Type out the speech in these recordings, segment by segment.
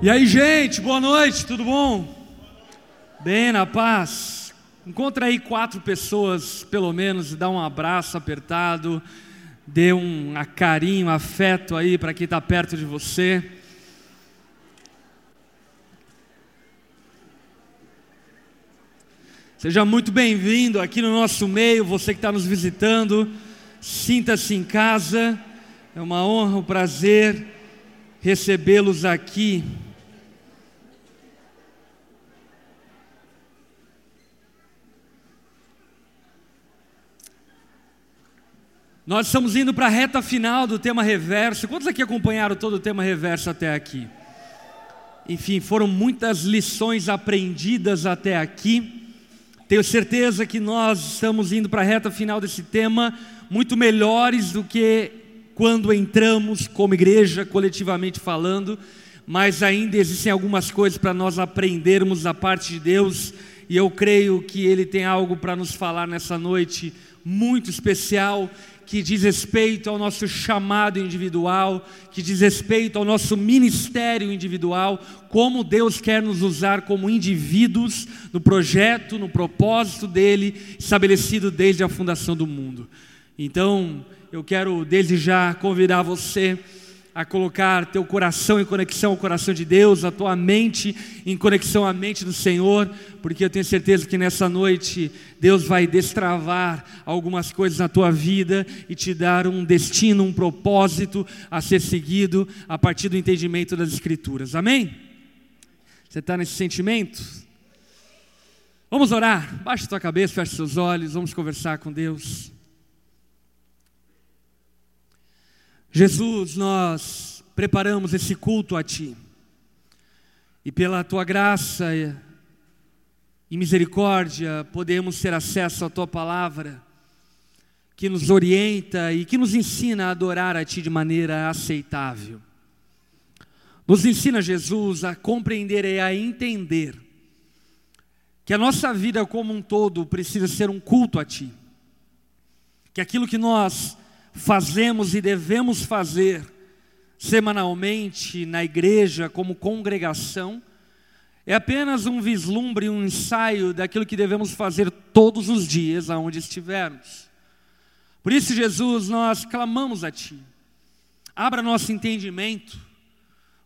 E aí, gente, boa noite, tudo bom? Bem, na paz. Encontra aí quatro pessoas, pelo menos, e dá um abraço apertado, dê um carinho, afeto aí para quem está perto de você. Seja muito bem-vindo aqui no nosso meio, você que está nos visitando, sinta-se em casa, é uma honra, um prazer recebê-los aqui. Nós estamos indo para a reta final do tema reverso. Quantos aqui acompanharam todo o tema reverso até aqui? Enfim, foram muitas lições aprendidas até aqui. Tenho certeza que nós estamos indo para a reta final desse tema muito melhores do que quando entramos como igreja, coletivamente falando, mas ainda existem algumas coisas para nós aprendermos da parte de Deus, e eu creio que Ele tem algo para nos falar nessa noite muito especial que diz respeito ao nosso chamado individual, que diz respeito ao nosso ministério individual, como Deus quer nos usar como indivíduos no projeto, no propósito dele, estabelecido desde a fundação do mundo. Então, eu quero desde já convidar você a colocar teu coração em conexão ao coração de Deus, a tua mente em conexão à mente do Senhor, porque eu tenho certeza que nessa noite Deus vai destravar algumas coisas na tua vida e te dar um destino, um propósito a ser seguido a partir do entendimento das Escrituras. Amém? Você está nesse sentimento? Vamos orar. Baixa tua cabeça, feche seus olhos, vamos conversar com Deus. Jesus, nós preparamos esse culto a Ti, e pela Tua graça e misericórdia podemos ter acesso à Tua palavra, que nos orienta e que nos ensina a adorar a Ti de maneira aceitável. Nos ensina, Jesus, a compreender e a entender que a nossa vida como um todo precisa ser um culto a Ti, que aquilo que nós fazemos e devemos fazer semanalmente na igreja como congregação, é apenas um vislumbre, um ensaio daquilo que devemos fazer todos os dias aonde estivermos. Por isso, Jesus, nós clamamos a Ti, abra nosso entendimento,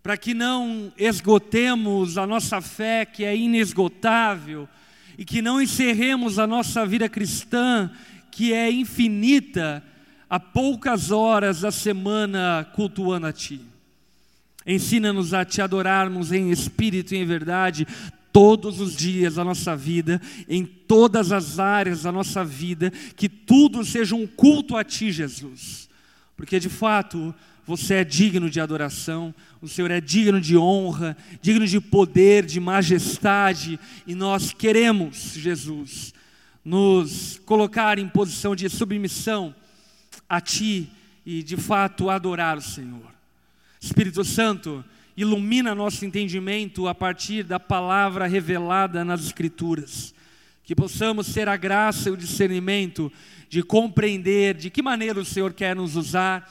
para que não esgotemos a nossa fé que é inesgotável e que não encerremos a nossa vida cristã que é infinita a poucas horas da semana cultuando a Ti. Ensina-nos a Te adorarmos em espírito e em verdade todos os dias da nossa vida, em todas as áreas da nossa vida, que tudo seja um culto a Ti, Jesus. Porque de fato, você é digno de adoração, o Senhor é digno de honra, digno de poder, de majestade, e nós queremos, Jesus, nos colocar em posição de submissão a Ti e de fato adorar o Senhor. Espírito Santo, ilumina nosso entendimento a partir da palavra revelada nas Escrituras. Que possamos ter a graça e o discernimento de compreender de que maneira o Senhor quer nos usar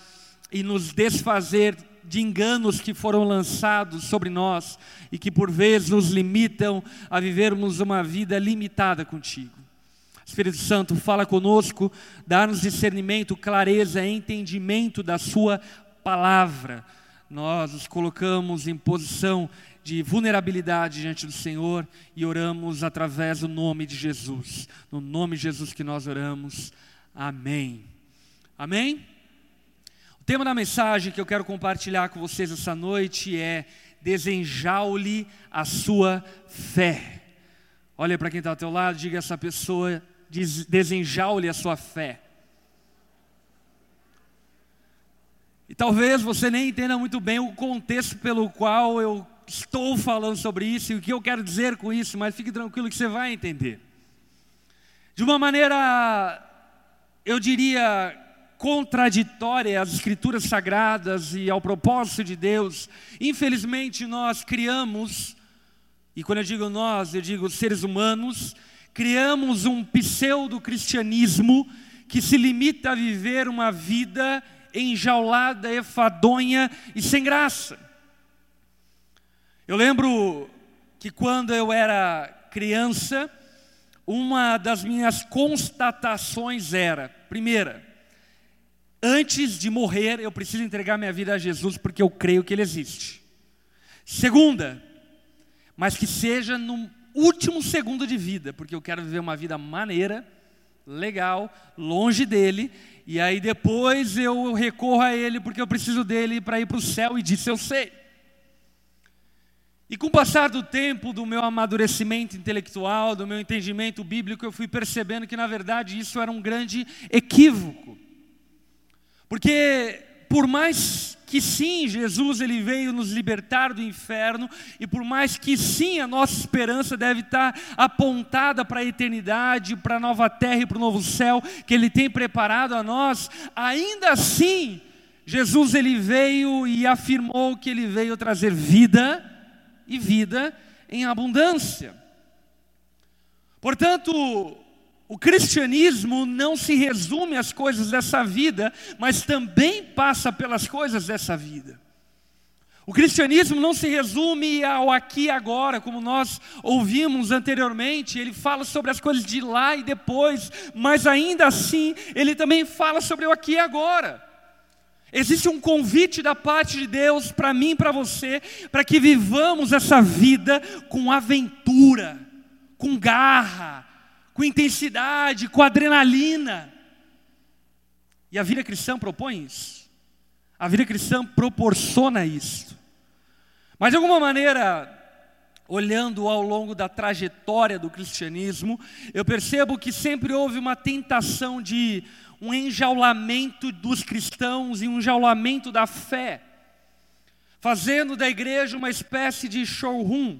e nos desfazer de enganos que foram lançados sobre nós e que por vezes nos limitam a vivermos uma vida limitada contigo. Espírito Santo, fala conosco, dá-nos discernimento, clareza, entendimento da Sua palavra. Nós nos colocamos em posição de vulnerabilidade diante do Senhor e oramos através do nome de Jesus. No nome de Jesus que nós oramos. Amém. Amém? O tema da mensagem que eu quero compartilhar com vocês essa noite é desenjaule a sua fé. Olha para quem está ao teu lado, diga a essa pessoa, desenjaule a sua fé. E talvez você nem entenda muito bem o contexto pelo qual eu estou falando sobre isso e o que eu quero dizer com isso, mas fique tranquilo que você vai entender. De uma maneira, eu diria, contraditória às escrituras sagradas e ao propósito de Deus, infelizmente nós criamos, e quando eu digo nós, eu digo seres humanos, criamos um pseudo-cristianismo que se limita a viver uma vida enjaulada, efadonha e sem graça. Eu lembro que quando eu era criança, uma das minhas constatações era: primeira, antes de morrer, eu preciso entregar minha vida a Jesus porque eu creio que Ele existe. Segunda, mas que seja no último segundo de vida, porque eu quero viver uma vida maneira, legal, longe dele, e aí depois eu recorro a Ele porque eu preciso dele para ir para o céu, e disso eu sei. E com o passar do tempo, do meu amadurecimento intelectual, do meu entendimento bíblico, eu fui percebendo que na verdade isso era um grande equívoco. Porque por mais que sim, Jesus ele veio nos libertar do inferno, e por mais que sim, a nossa esperança deve estar apontada para a eternidade, para a nova terra e para o novo céu que ele tem preparado a nós, ainda assim, Jesus ele veio e afirmou que ele veio trazer vida e vida em abundância. Portanto, o cristianismo não se resume às coisas dessa vida, mas também passa pelas coisas dessa vida. O cristianismo não se resume ao aqui e agora, como nós ouvimos anteriormente, ele fala sobre as coisas de lá e depois, mas ainda assim, ele também fala sobre o aqui e agora. Existe um convite da parte de Deus para mim e para você, para que vivamos essa vida com aventura, com garra, com intensidade, com adrenalina. E a vida cristã propõe isso. A vida cristã proporciona isso. Mas de alguma maneira, olhando ao longo da trajetória do cristianismo, eu percebo que sempre houve uma tentação de um enjaulamento dos cristãos e um enjaulamento da fé, fazendo da igreja uma espécie de showroom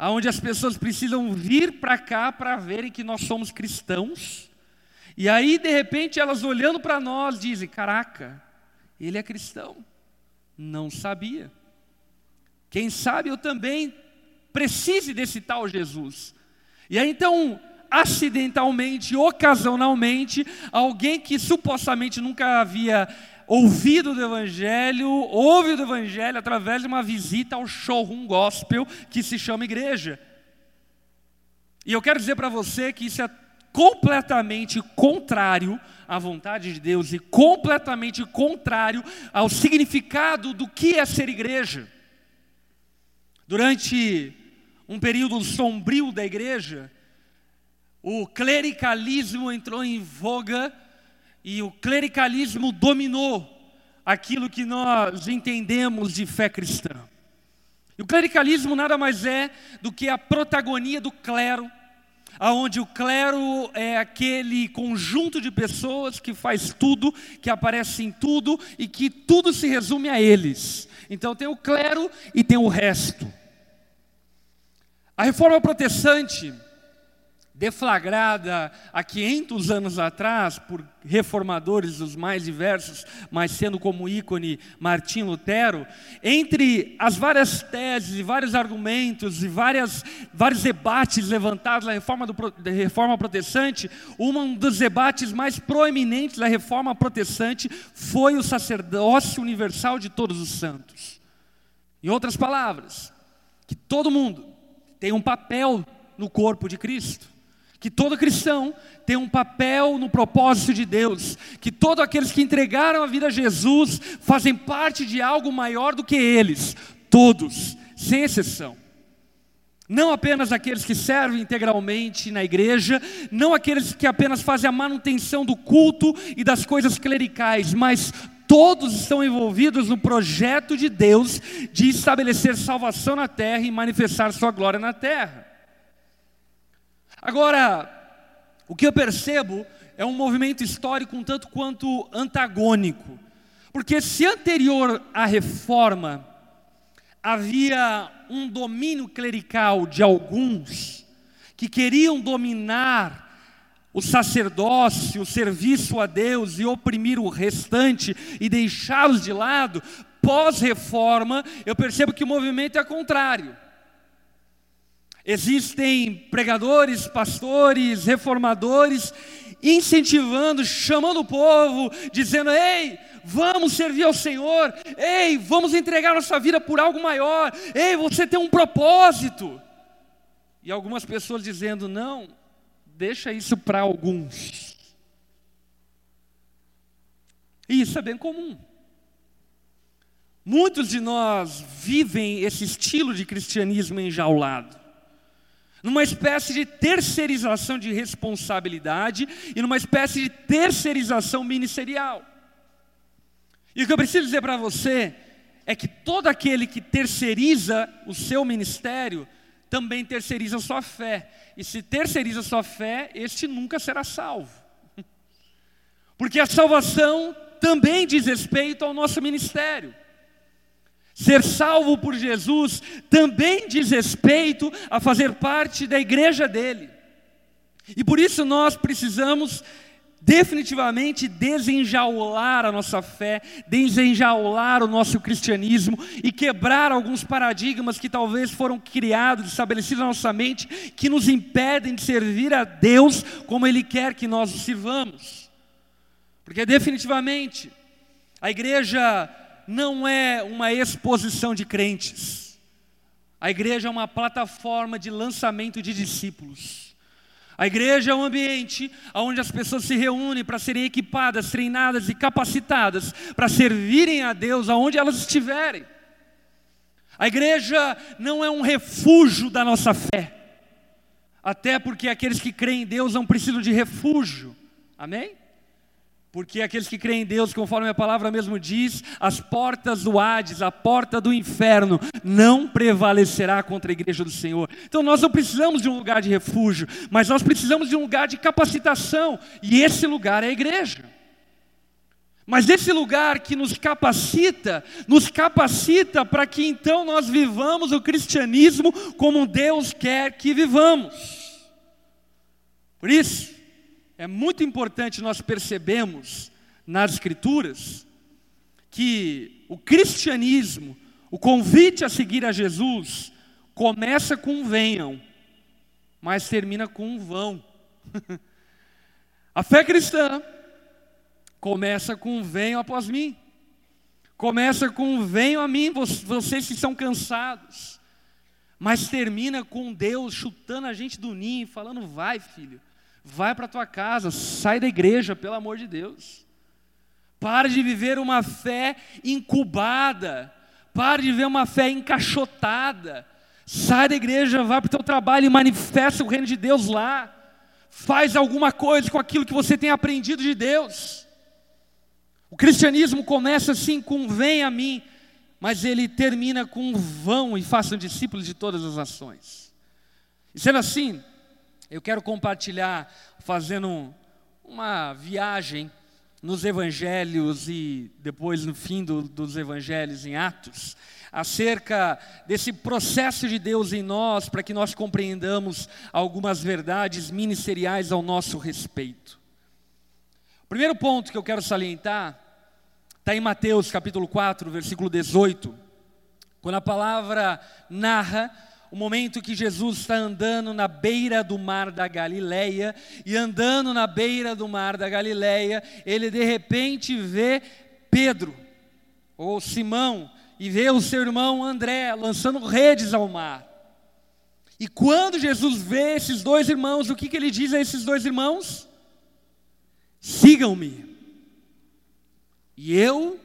aonde as pessoas precisam vir para cá para verem que nós somos cristãos. E aí, de repente, elas olhando para nós dizem: Caraca, ele é cristão. Não sabia. Quem sabe eu também precise desse tal Jesus. E aí então, acidentalmente, ocasionalmente, alguém que supostamente nunca havia ouvido do Evangelho, ouve do Evangelho através de uma visita ao showroom gospel que se chama igreja. E eu quero dizer para você que isso é completamente contrário à vontade de Deus e completamente contrário ao significado do que é ser igreja. Durante um período sombrio da igreja, o clericalismo entrou em voga e o clericalismo dominou aquilo que nós entendemos de fé cristã. E o clericalismo nada mais é do que a protagonia do clero, aonde o clero é aquele conjunto de pessoas que faz tudo, que aparece em tudo e que tudo se resume a eles. Então tem o clero e tem o resto. A reforma protestante deflagrada há 500 anos atrás por reformadores os mais diversos, mas sendo como ícone Martim Lutero, entre as várias teses e vários argumentos e várias, vários debates levantados na reforma, do, da reforma protestante, um dos debates mais proeminentes da reforma protestante foi o sacerdócio universal de todos os santos. Em outras palavras, que todo mundo tem um papel no corpo de Cristo que todo cristão tem um papel no propósito de Deus, que todos aqueles que entregaram a vida a Jesus fazem parte de algo maior do que eles, todos, sem exceção. Não apenas aqueles que servem integralmente na igreja, não aqueles que apenas fazem a manutenção do culto e das coisas clericais, mas todos estão envolvidos no projeto de Deus de estabelecer salvação na terra e manifestar sua glória na terra. Agora, o que eu percebo é um movimento histórico um tanto quanto antagônico. Porque se anterior à reforma havia um domínio clerical de alguns que queriam dominar o sacerdócio, o serviço a Deus e oprimir o restante e deixá-los de lado, pós-reforma, eu percebo que o movimento é contrário. Existem pregadores, pastores, reformadores, incentivando, chamando o povo, dizendo: ei, vamos servir ao Senhor. Ei, vamos entregar nossa vida por algo maior. Ei, você tem um propósito. E algumas pessoas dizendo: não, deixa isso para alguns. E isso é bem comum. Muitos de nós vivem esse estilo de cristianismo enjaulado, numa espécie de terceirização de responsabilidade e numa espécie de terceirização ministerial. E o que eu preciso dizer para você é que todo aquele que terceiriza o seu ministério também terceiriza a sua fé. E se terceiriza a sua fé, este nunca será salvo. Porque a salvação também diz respeito ao nosso ministério. Ser salvo por Jesus também diz respeito a fazer parte da igreja dele. E por isso nós precisamos definitivamente desenjaular a nossa fé, desenjaular o nosso cristianismo e quebrar alguns paradigmas que talvez foram criados, estabelecidos na nossa mente, que nos impedem de servir a Deus como Ele quer que nós o sirvamos. Porque definitivamente a igreja não é uma exposição de crentes. A igreja é uma plataforma de lançamento de discípulos. A igreja é um ambiente onde as pessoas se reúnem para serem equipadas, treinadas e capacitadas para servirem a Deus aonde elas estiverem. A igreja não é um refúgio da nossa fé, até porque aqueles que creem em Deus não precisam de refúgio, amém? Porque aqueles que creem em Deus, conforme a palavra mesmo diz, as portas do Hades, a porta do inferno, não prevalecerá contra a igreja do Senhor. Então nós não precisamos de um lugar de refúgio, mas nós precisamos de um lugar de capacitação, e esse lugar é a igreja. Mas esse lugar que nos capacita, nos capacita para que então nós vivamos o cristianismo como Deus quer que vivamos. Por isso, é muito importante nós percebemos nas Escrituras que o cristianismo, o convite a seguir a Jesus, começa com venham, mas termina com vão. a fé cristã começa com venham após mim, começa com venham a mim, vocês que são cansados, mas termina com Deus chutando a gente do ninho, falando: vai, filho Vai para tua casa, sai da igreja, pelo amor de Deus. Pare de viver uma fé incubada. Pare de viver uma fé encaixotada. Sai da igreja, vai para o teu trabalho e manifesta o reino de Deus lá. Faz alguma coisa com aquilo que você tem aprendido de Deus. O cristianismo começa assim com vem a mim, mas ele termina com vão e façam discípulos de todas as ações. E sendo assim, eu quero compartilhar, fazendo uma viagem nos evangelhos e depois no fim do, dos evangelhos em Atos, acerca desse processo de Deus em nós, para que nós compreendamos algumas verdades ministeriais ao nosso respeito. O primeiro ponto que eu quero salientar está em Mateus capítulo 4, versículo 18, quando a palavra narra o momento que Jesus está andando na beira do mar da Galileia, e andando na beira do mar da Galileia, ele de repente vê Pedro, ou Simão, e vê o seu irmão André lançando redes ao mar. E quando Jesus vê esses dois irmãos, o que, que ele diz a esses dois irmãos? Sigam-me, e eu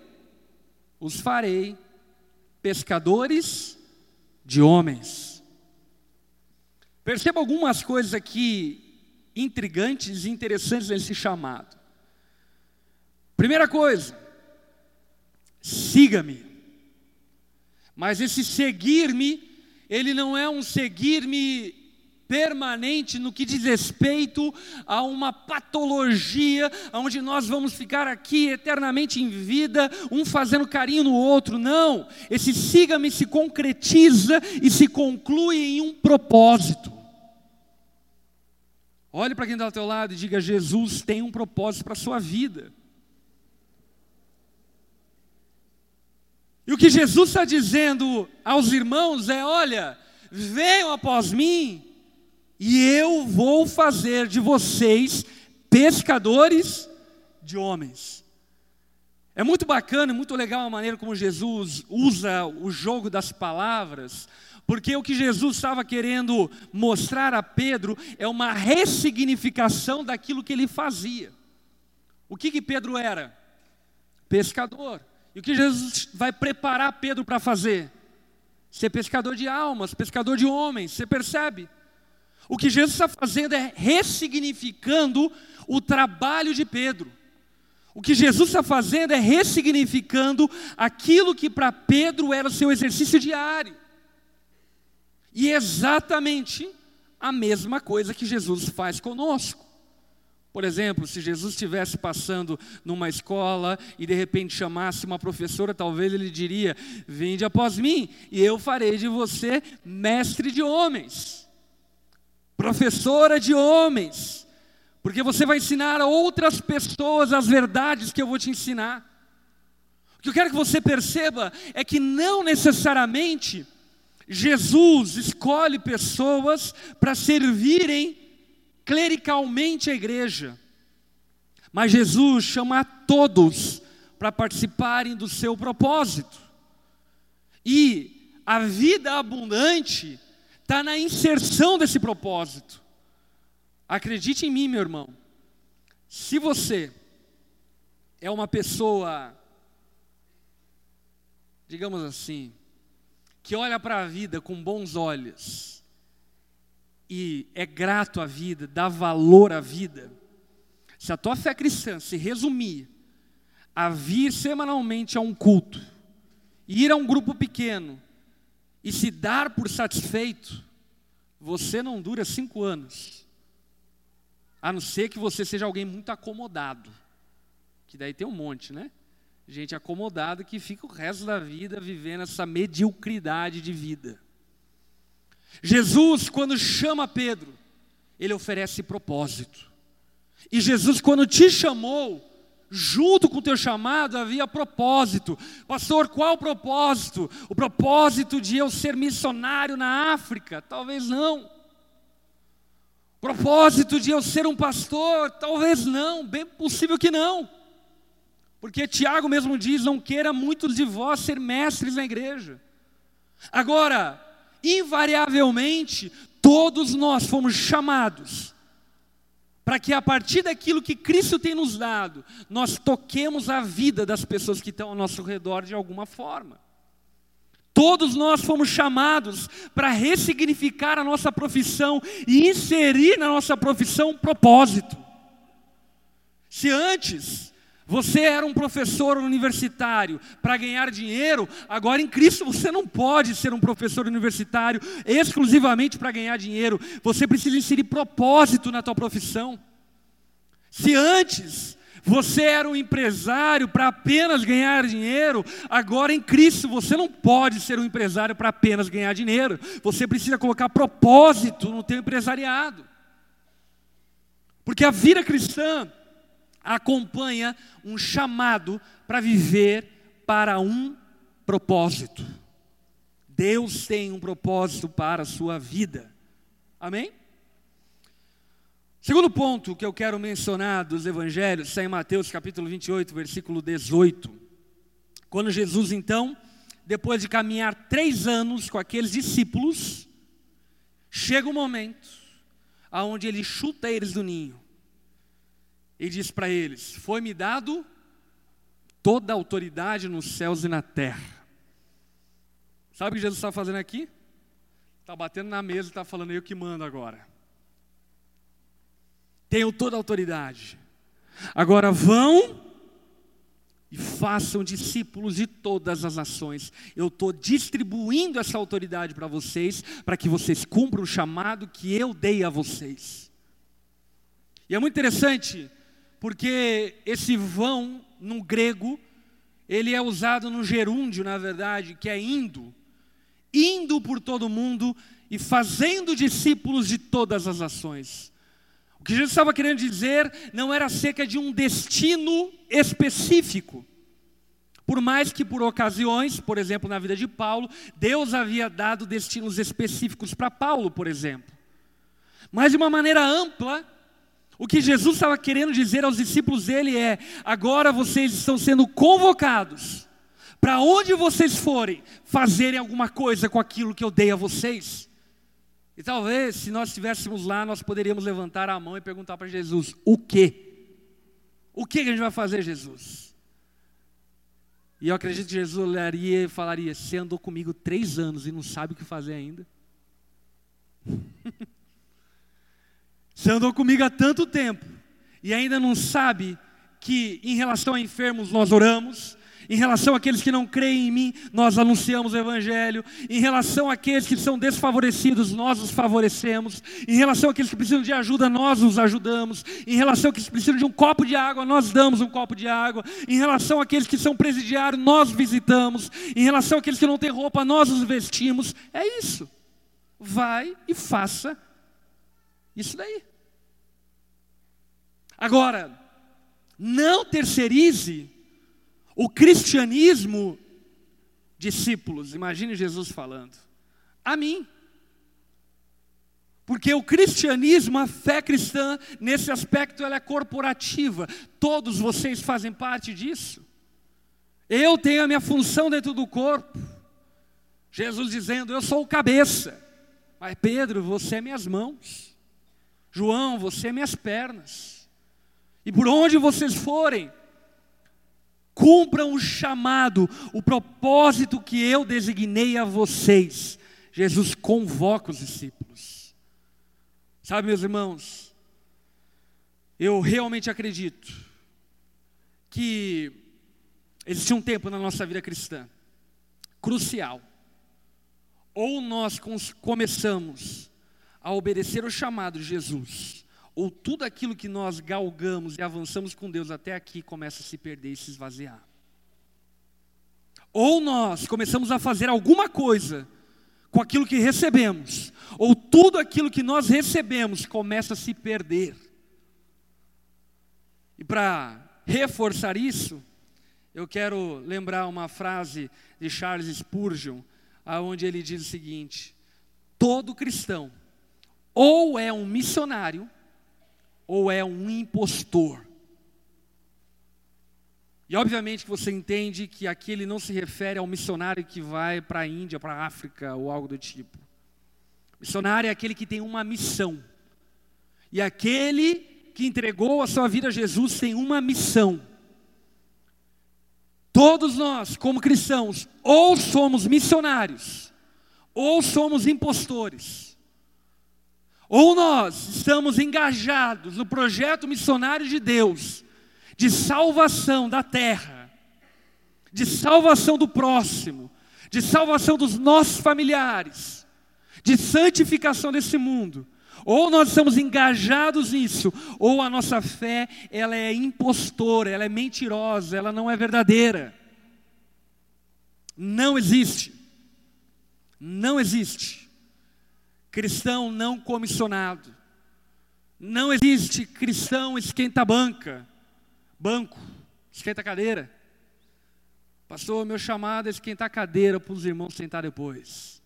os farei pescadores de homens. Perceba algumas coisas aqui intrigantes e interessantes nesse chamado. Primeira coisa, siga-me. Mas esse seguir-me, ele não é um seguir-me permanente no que diz respeito a uma patologia, onde nós vamos ficar aqui eternamente em vida, um fazendo carinho no outro. Não, esse siga-me se concretiza e se conclui em um propósito. Olhe para quem está ao teu lado e diga: Jesus tem um propósito para a sua vida. E o que Jesus está dizendo aos irmãos é: olha, venham após mim, e eu vou fazer de vocês pescadores de homens. É muito bacana, muito legal a maneira como Jesus usa o jogo das palavras, porque o que Jesus estava querendo mostrar a Pedro é uma ressignificação daquilo que ele fazia. O que, que Pedro era? Pescador. E o que Jesus vai preparar Pedro para fazer? Ser pescador de almas, pescador de homens, você percebe? O que Jesus está fazendo é ressignificando o trabalho de Pedro. O que Jesus está fazendo é ressignificando aquilo que para Pedro era o seu exercício diário. E é exatamente a mesma coisa que Jesus faz conosco. Por exemplo, se Jesus estivesse passando numa escola e de repente chamasse uma professora, talvez ele diria: Vinde após mim, e eu farei de você mestre de homens, professora de homens porque você vai ensinar a outras pessoas as verdades que eu vou te ensinar. O que eu quero que você perceba é que não necessariamente Jesus escolhe pessoas para servirem clericalmente a igreja, mas Jesus chama a todos para participarem do seu propósito. E a vida abundante está na inserção desse propósito. Acredite em mim, meu irmão. Se você é uma pessoa, digamos assim, que olha para a vida com bons olhos e é grato à vida, dá valor à vida, se a tua fé cristã se resumir a vir semanalmente a um culto, ir a um grupo pequeno e se dar por satisfeito, você não dura cinco anos. A não ser que você seja alguém muito acomodado. Que daí tem um monte, né? Gente acomodada que fica o resto da vida vivendo essa mediocridade de vida. Jesus, quando chama Pedro, ele oferece propósito. E Jesus, quando te chamou, junto com o teu chamado havia propósito. Pastor, qual o propósito? O propósito de eu ser missionário na África? Talvez não. Propósito de eu ser um pastor? Talvez não, bem possível que não. Porque Tiago mesmo diz: não queira muitos de vós ser mestres na igreja. Agora, invariavelmente, todos nós fomos chamados para que a partir daquilo que Cristo tem nos dado, nós toquemos a vida das pessoas que estão ao nosso redor de alguma forma. Todos nós fomos chamados para ressignificar a nossa profissão e inserir na nossa profissão um propósito. Se antes você era um professor universitário para ganhar dinheiro, agora em Cristo você não pode ser um professor universitário exclusivamente para ganhar dinheiro. Você precisa inserir propósito na tua profissão. Se antes você era um empresário para apenas ganhar dinheiro. Agora em Cristo você não pode ser um empresário para apenas ganhar dinheiro. Você precisa colocar propósito no teu empresariado. Porque a vida cristã acompanha um chamado para viver para um propósito. Deus tem um propósito para a sua vida. Amém? Segundo ponto que eu quero mencionar dos evangelhos está em Mateus capítulo 28, versículo 18. Quando Jesus, então, depois de caminhar três anos com aqueles discípulos, chega o um momento aonde ele chuta eles do ninho e diz para eles: Foi-me dado toda a autoridade nos céus e na terra. Sabe o que Jesus está fazendo aqui? Está batendo na mesa e está falando: Eu que mando agora. Tenho toda a autoridade. Agora vão e façam discípulos de todas as nações. Eu estou distribuindo essa autoridade para vocês, para que vocês cumpram o chamado que eu dei a vocês. E é muito interessante, porque esse vão, no grego, ele é usado no gerúndio, na verdade, que é indo. Indo por todo mundo e fazendo discípulos de todas as nações. O que Jesus estava querendo dizer não era acerca de um destino específico. Por mais que por ocasiões, por exemplo, na vida de Paulo, Deus havia dado destinos específicos para Paulo, por exemplo. Mas de uma maneira ampla, O que Jesus estava querendo dizer aos discípulos dele é: agora vocês estão sendo convocados para onde vocês forem, fazerem alguma coisa com aquilo que eu dei a vocês. E talvez, se nós estivéssemos lá, nós poderíamos levantar a mão e perguntar para Jesus: o que? O que a gente vai fazer, Jesus? E eu acredito que Jesus olharia e falaria: Você andou comigo três anos e não sabe o que fazer ainda? Você andou comigo há tanto tempo e ainda não sabe que em relação a enfermos nós oramos, em relação àqueles que não creem em mim, nós anunciamos o Evangelho. Em relação àqueles que são desfavorecidos, nós os favorecemos. Em relação àqueles que precisam de ajuda, nós os ajudamos. Em relação àqueles que precisam de um copo de água, nós damos um copo de água. Em relação àqueles que são presidiários, nós visitamos. Em relação àqueles que não têm roupa, nós os vestimos. É isso. Vai e faça isso daí. Agora, não terceirize o cristianismo, discípulos, imagine Jesus falando, a mim. Porque o cristianismo, a fé cristã, nesse aspecto, ela é corporativa. Todos vocês fazem parte disso. Eu tenho a minha função dentro do corpo. Jesus dizendo: Eu sou o cabeça. Mas Pedro, você é minhas mãos. João, você é minhas pernas. E por onde vocês forem, cumpram o chamado, o propósito que eu designei a vocês. Jesus convoca os discípulos. Sabe, meus irmãos, eu realmente acredito que existe um tempo na nossa vida cristã crucial. Ou nós começamos a obedecer o chamado de Jesus, ou tudo aquilo que nós galgamos e avançamos com Deus até aqui começa a se perder e se esvaziar. Ou nós começamos a fazer alguma coisa com aquilo que recebemos, ou tudo aquilo que nós recebemos começa a se perder. E para reforçar isso, eu quero lembrar uma frase de Charles Spurgeon, aonde ele diz o seguinte: todo cristão ou é um missionário ou é um impostor? E obviamente que você entende que aqui ele não se refere ao missionário que vai para a Índia, para a África ou algo do tipo. Missionário é aquele que tem uma missão. E aquele que entregou a sua vida a Jesus tem uma missão. Todos nós, como cristãos, ou somos missionários, ou somos impostores. Ou nós estamos engajados no projeto missionário de Deus, de salvação da terra, de salvação do próximo, de salvação dos nossos familiares, de santificação desse mundo. Ou nós estamos engajados nisso, ou a nossa fé, ela é impostora, ela é mentirosa, ela não é verdadeira. Não existe. Não existe cristão não comissionado. Não existe cristão esquenta-banca, banco, esquenta-cadeira. Pastor, meu chamado é esquentar cadeira para os irmãos sentar depois.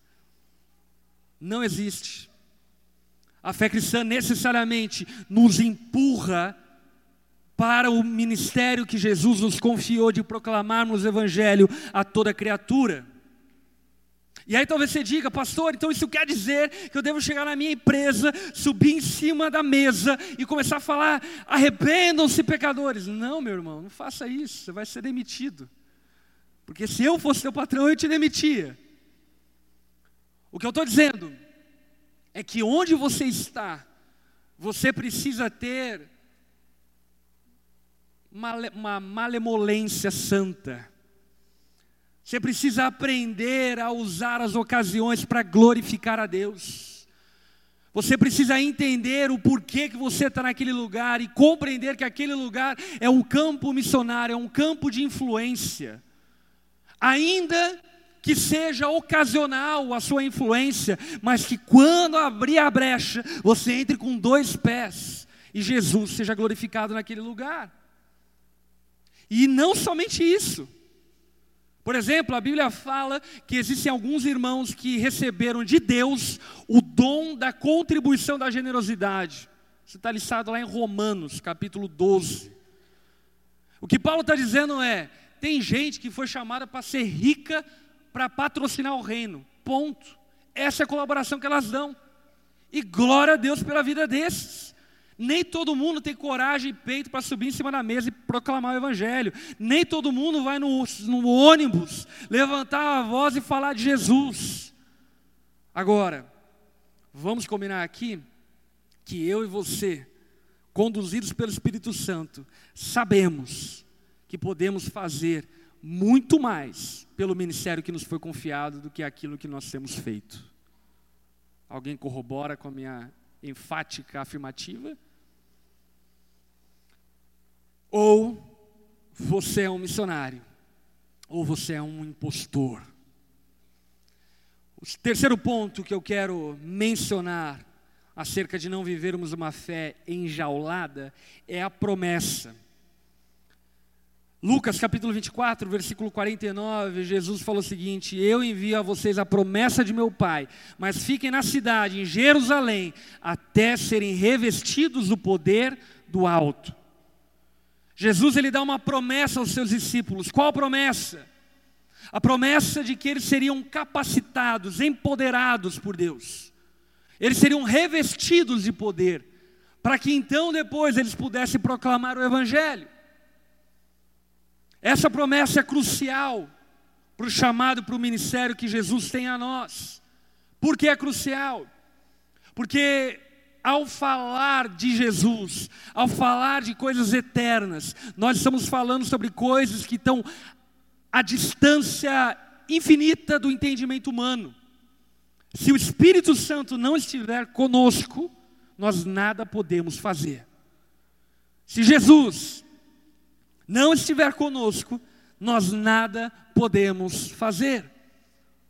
Não existe. A fé cristã necessariamente nos empurra para o ministério que Jesus nos confiou de proclamarmos o Evangelho a toda criatura. E aí talvez você diga, pastor, então isso quer dizer que eu devo chegar na minha empresa, subir em cima da mesa e começar a falar, arrependam-se pecadores. Não, meu irmão, não faça isso, você vai ser demitido. Porque se eu fosse seu patrão, eu te demitia. O que eu estou dizendo é que onde você está, você precisa ter uma, uma malemolência santa. Você precisa aprender a usar as ocasiões para glorificar a Deus. Você precisa entender o porquê que você está naquele lugar e compreender que aquele lugar é um campo missionário, é um campo de influência. Ainda que seja ocasional a sua influência, mas que quando abrir a brecha, você entre com dois pés e Jesus seja glorificado naquele lugar. E não somente isso. Por exemplo, a Bíblia fala que existem alguns irmãos que receberam de Deus o dom da contribuição da generosidade. Isso está listado lá em Romanos, capítulo 12. O que Paulo está dizendo é: tem gente que foi chamada para ser rica para patrocinar o reino. Ponto. Essa é a colaboração que elas dão. E glória a Deus pela vida desses. Nem todo mundo tem coragem e peito para subir em cima da mesa e proclamar o Evangelho. Nem todo mundo vai no, no ônibus levantar a voz e falar de Jesus. Agora, vamos combinar aqui que eu e você, conduzidos pelo Espírito Santo, sabemos que podemos fazer muito mais pelo ministério que nos foi confiado do que aquilo que nós temos feito. Alguém corrobora com a minha enfática afirmativa? Ou você é um missionário, ou você é um impostor. O terceiro ponto que eu quero mencionar acerca de não vivermos uma fé enjaulada é a promessa. Lucas capítulo 24, versículo 49, Jesus falou o seguinte: Eu envio a vocês a promessa de meu Pai, mas fiquem na cidade, em Jerusalém, até serem revestidos do poder do alto. Jesus ele dá uma promessa aos seus discípulos. Qual promessa? A promessa de que eles seriam capacitados, empoderados por Deus. Eles seriam revestidos de poder, para que então depois eles pudessem proclamar o evangelho. Essa promessa é crucial para o chamado para o ministério que Jesus tem a nós. Por que é crucial? Porque ao falar de Jesus, ao falar de coisas eternas, nós estamos falando sobre coisas que estão à distância infinita do entendimento humano. Se o Espírito Santo não estiver conosco, nós nada podemos fazer. Se Jesus não estiver conosco, nós nada podemos fazer.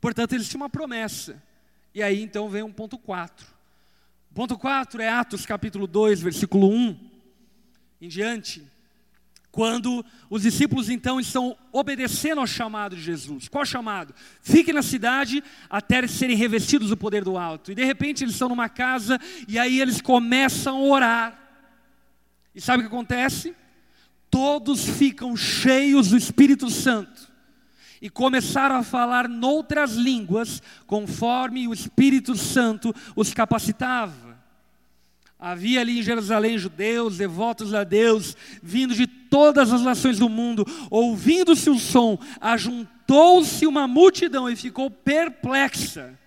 Portanto, existe uma promessa. E aí então vem um ponto 4. Ponto 4 é Atos capítulo 2, versículo 1 em diante. Quando os discípulos então estão obedecendo ao chamado de Jesus. Qual chamado? Fiquem na cidade até serem revestidos do poder do alto. E de repente eles estão numa casa e aí eles começam a orar. E sabe o que acontece? Todos ficam cheios do Espírito Santo e começaram a falar noutras línguas, conforme o Espírito Santo os capacitava. Havia ali em Jerusalém judeus, devotos a Deus, vindo de todas as nações do mundo, ouvindo-se o som, ajuntou-se uma multidão e ficou perplexa,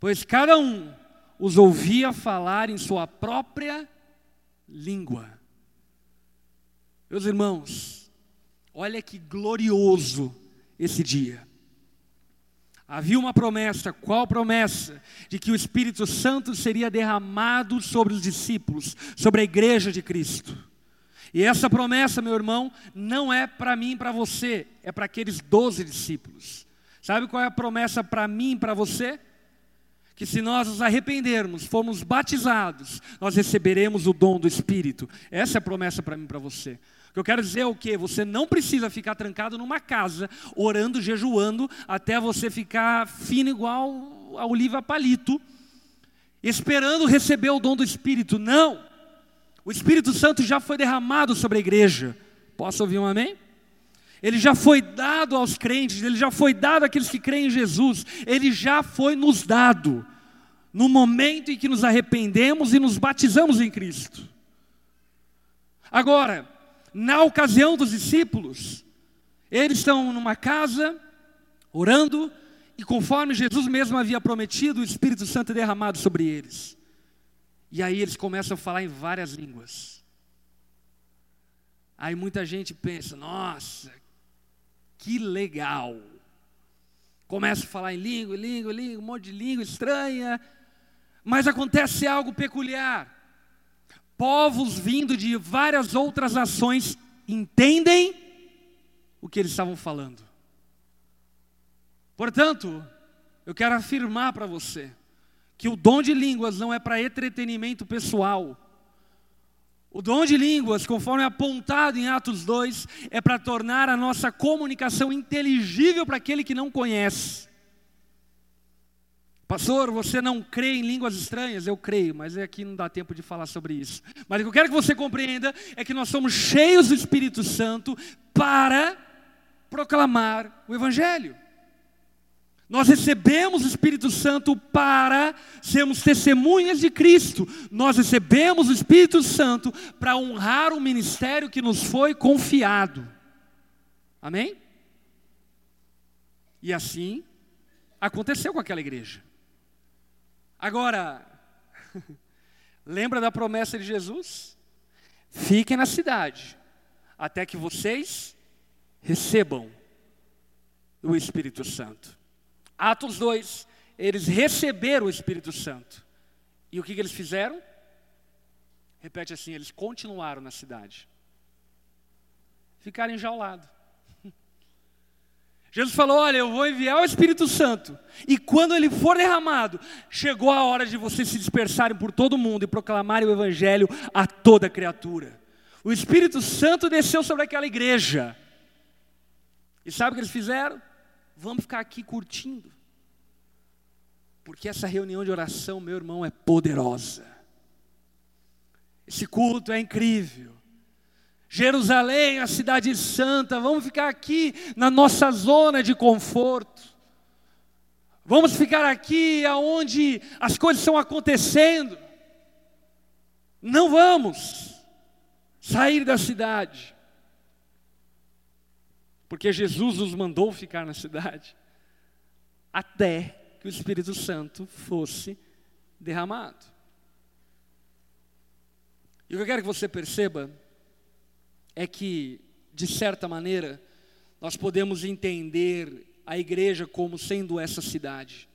pois cada um os ouvia falar em sua própria língua. Meus irmãos, olha que glorioso esse dia. Havia uma promessa, qual promessa? De que o Espírito Santo seria derramado sobre os discípulos, sobre a igreja de Cristo. E essa promessa, meu irmão, não é para mim e para você, é para aqueles doze discípulos. Sabe qual é a promessa para mim e para você? Que se nós nos arrependermos, formos batizados, nós receberemos o dom do Espírito. Essa é a promessa para mim e para você. O que eu quero dizer é o que? Você não precisa ficar trancado numa casa, orando, jejuando, até você ficar fino igual a oliva palito, esperando receber o dom do Espírito. Não! O Espírito Santo já foi derramado sobre a igreja. Posso ouvir um amém? Ele já foi dado aos crentes, ele já foi dado àqueles que creem em Jesus, ele já foi nos dado no momento em que nos arrependemos e nos batizamos em Cristo. Agora, na ocasião dos discípulos, eles estão numa casa, orando, e conforme Jesus mesmo havia prometido, o Espírito Santo é derramado sobre eles. E aí eles começam a falar em várias línguas. Aí muita gente pensa, nossa, que legal. Começa a falar em língua, língua, língua, um monte de língua estranha. Mas acontece algo peculiar povos vindo de várias outras nações entendem o que eles estavam falando. Portanto, eu quero afirmar para você que o dom de línguas não é para entretenimento pessoal. O dom de línguas, conforme apontado em Atos 2, é para tornar a nossa comunicação inteligível para aquele que não conhece. Pastor, você não crê em línguas estranhas? Eu creio, mas aqui não dá tempo de falar sobre isso. Mas o que eu quero que você compreenda é que nós somos cheios do Espírito Santo para proclamar o Evangelho. Nós recebemos o Espírito Santo para sermos testemunhas de Cristo. Nós recebemos o Espírito Santo para honrar o ministério que nos foi confiado. Amém? E assim aconteceu com aquela igreja. Agora, lembra da promessa de Jesus? Fiquem na cidade, até que vocês recebam o Espírito Santo. Atos 2, eles receberam o Espírito Santo. E o que, que eles fizeram? Repete assim: eles continuaram na cidade. Ficaram enjaulados. Jesus falou: Olha, eu vou enviar o Espírito Santo, e quando ele for derramado, chegou a hora de vocês se dispersarem por todo mundo e proclamarem o Evangelho a toda criatura. O Espírito Santo desceu sobre aquela igreja, e sabe o que eles fizeram? Vamos ficar aqui curtindo, porque essa reunião de oração, meu irmão, é poderosa. Esse culto é incrível. Jerusalém, a cidade santa, vamos ficar aqui na nossa zona de conforto. Vamos ficar aqui aonde as coisas estão acontecendo. Não vamos sair da cidade. Porque Jesus nos mandou ficar na cidade até que o Espírito Santo fosse derramado. E o que eu quero que você perceba é que, de certa maneira, nós podemos entender a igreja como sendo essa cidade.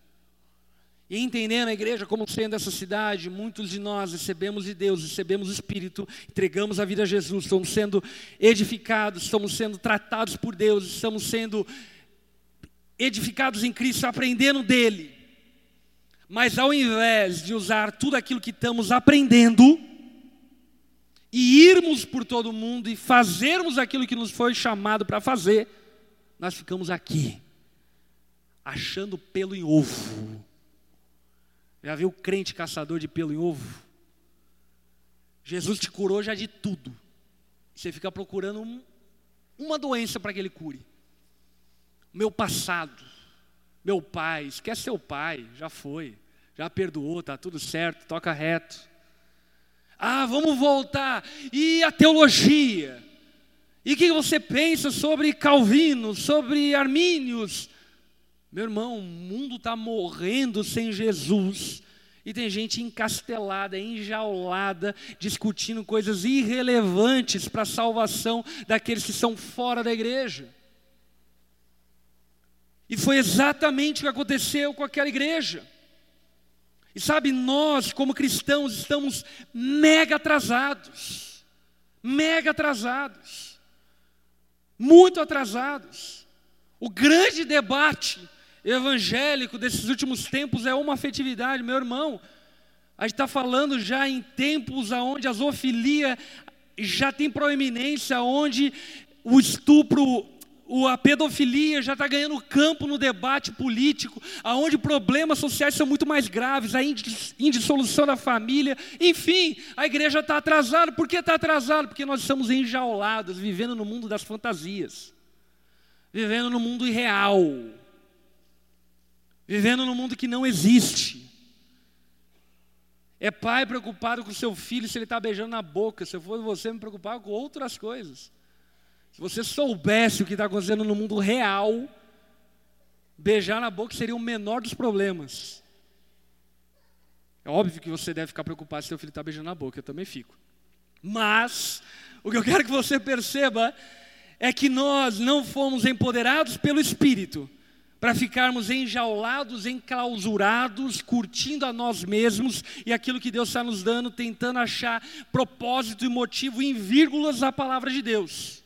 E entendendo a igreja como sendo essa cidade, muitos de nós recebemos de Deus, recebemos o Espírito, entregamos a vida a Jesus, estamos sendo edificados, estamos sendo tratados por Deus, estamos sendo edificados em Cristo, aprendendo dele. Mas ao invés de usar tudo aquilo que estamos aprendendo, e irmos por todo mundo e fazermos aquilo que nos foi chamado para fazer, nós ficamos aqui, achando pelo em ovo. Já viu crente caçador de pelo em ovo? Jesus te curou já de tudo. Você fica procurando um, uma doença para que ele cure. Meu passado, meu pai, esquece seu pai, já foi, já perdoou, está tudo certo, toca reto. Ah, vamos voltar. E a teologia? E o que você pensa sobre Calvino, sobre Armínios? Meu irmão, o mundo está morrendo sem Jesus. E tem gente encastelada, enjaulada, discutindo coisas irrelevantes para a salvação daqueles que são fora da igreja. E foi exatamente o que aconteceu com aquela igreja. E sabe, nós, como cristãos, estamos mega atrasados. Mega atrasados. Muito atrasados. O grande debate evangélico desses últimos tempos é uma afetividade, meu irmão. A gente está falando já em tempos onde a zoofilia já tem proeminência, onde o estupro a pedofilia já está ganhando campo no debate político, aonde problemas sociais são muito mais graves, a indissolução da família, enfim, a igreja está atrasada. Por que está atrasada? Porque nós estamos enjaulados, vivendo no mundo das fantasias, vivendo no mundo irreal, vivendo no mundo que não existe. É pai preocupado com seu filho se ele está beijando na boca, se eu fosse você me preocupar com outras coisas. Se você soubesse o que está acontecendo no mundo real, beijar na boca seria o menor dos problemas. É óbvio que você deve ficar preocupado se seu filho está beijando na boca, eu também fico. Mas, o que eu quero que você perceba é que nós não fomos empoderados pelo Espírito para ficarmos enjaulados, enclausurados, curtindo a nós mesmos e aquilo que Deus está nos dando, tentando achar propósito e motivo em vírgulas da palavra de Deus.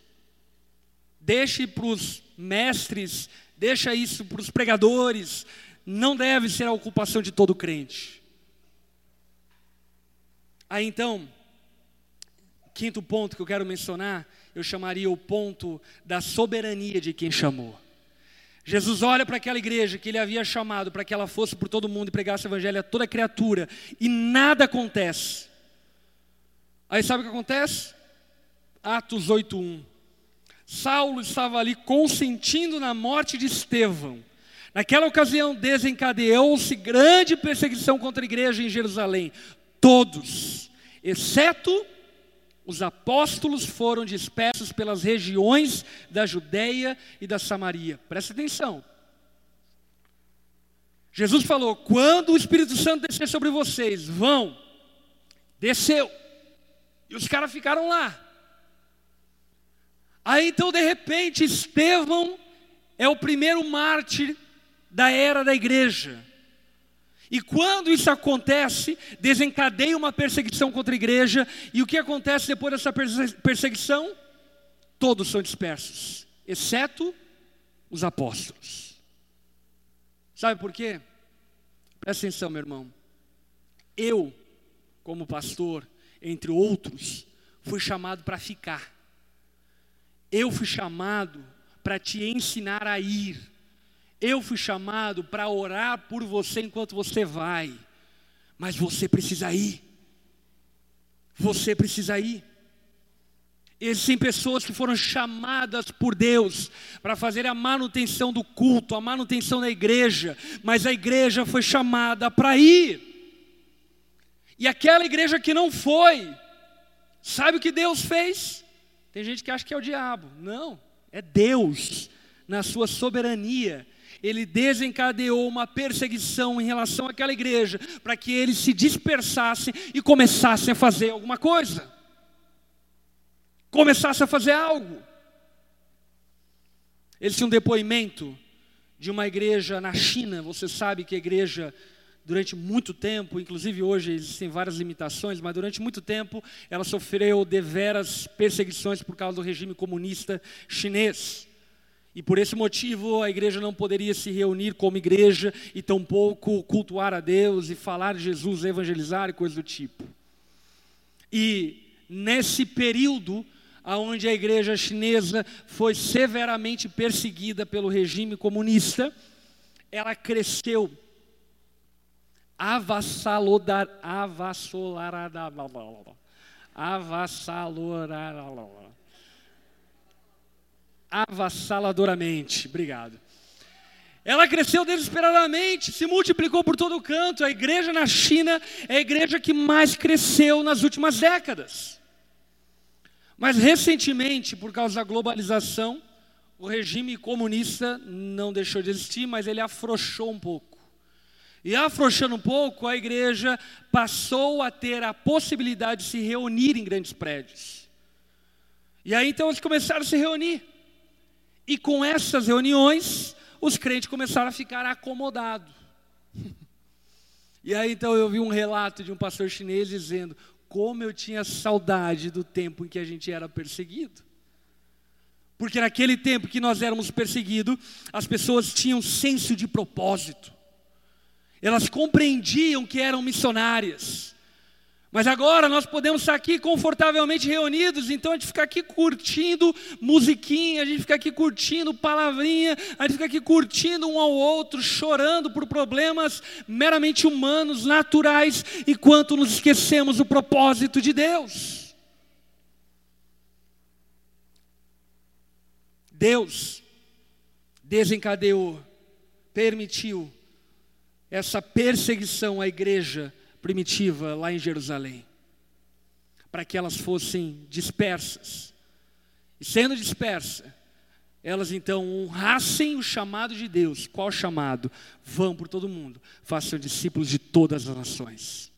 Deixe para os mestres, deixa isso para os pregadores. Não deve ser a ocupação de todo crente. Aí então, quinto ponto que eu quero mencionar, eu chamaria o ponto da soberania de quem chamou. Jesus olha para aquela igreja que ele havia chamado para que ela fosse por todo mundo e pregasse o evangelho a toda criatura, e nada acontece. Aí sabe o que acontece? Atos 8:1. Saulo estava ali consentindo na morte de Estevão. Naquela ocasião desencadeou-se grande perseguição contra a igreja em Jerusalém. Todos, exceto os apóstolos, foram dispersos pelas regiões da Judéia e da Samaria. Presta atenção. Jesus falou: quando o Espírito Santo descer sobre vocês, vão. Desceu. E os caras ficaram lá. Aí então, de repente, Estevão é o primeiro mártir da era da igreja. E quando isso acontece, desencadeia uma perseguição contra a igreja, e o que acontece depois dessa perseguição? Todos são dispersos, exceto os apóstolos. Sabe por quê? Presta atenção, meu irmão. Eu, como pastor, entre outros, fui chamado para ficar. Eu fui chamado para te ensinar a ir. Eu fui chamado para orar por você enquanto você vai. Mas você precisa ir. Você precisa ir. Existem pessoas que foram chamadas por Deus para fazer a manutenção do culto, a manutenção da igreja, mas a igreja foi chamada para ir. E aquela igreja que não foi, sabe o que Deus fez? Tem gente que acha que é o diabo. Não, é Deus, na sua soberania. Ele desencadeou uma perseguição em relação àquela igreja, para que eles se dispersassem e começassem a fazer alguma coisa. Começassem a fazer algo. Eles tinham um depoimento de uma igreja na China. Você sabe que a igreja durante muito tempo, inclusive hoje existem várias limitações, mas durante muito tempo ela sofreu deveras perseguições por causa do regime comunista chinês. E por esse motivo a igreja não poderia se reunir como igreja e tampouco cultuar a Deus e falar de Jesus, evangelizar e coisas do tipo. E nesse período onde a igreja chinesa foi severamente perseguida pelo regime comunista, ela cresceu avassalodar, avassalarada, avassalorada, avassaladoramente, obrigado. Ela cresceu desesperadamente, se multiplicou por todo canto. A igreja na China é a igreja que mais cresceu nas últimas décadas. Mas recentemente, por causa da globalização, o regime comunista não deixou de existir, mas ele afrouxou um pouco. E afrouxando um pouco, a igreja passou a ter a possibilidade de se reunir em grandes prédios. E aí então eles começaram a se reunir. E com essas reuniões, os crentes começaram a ficar acomodados. E aí então eu vi um relato de um pastor chinês dizendo: como eu tinha saudade do tempo em que a gente era perseguido. Porque naquele tempo que nós éramos perseguidos, as pessoas tinham senso de propósito elas compreendiam que eram missionárias. Mas agora nós podemos estar aqui confortavelmente reunidos, então a gente fica aqui curtindo musiquinha, a gente fica aqui curtindo palavrinha, a gente fica aqui curtindo um ao outro, chorando por problemas meramente humanos, naturais, enquanto nos esquecemos do propósito de Deus. Deus desencadeou, permitiu essa perseguição à igreja primitiva lá em Jerusalém, para que elas fossem dispersas. E sendo dispersas, elas então honrassem o chamado de Deus. Qual chamado? Vão por todo mundo, façam discípulos de todas as nações.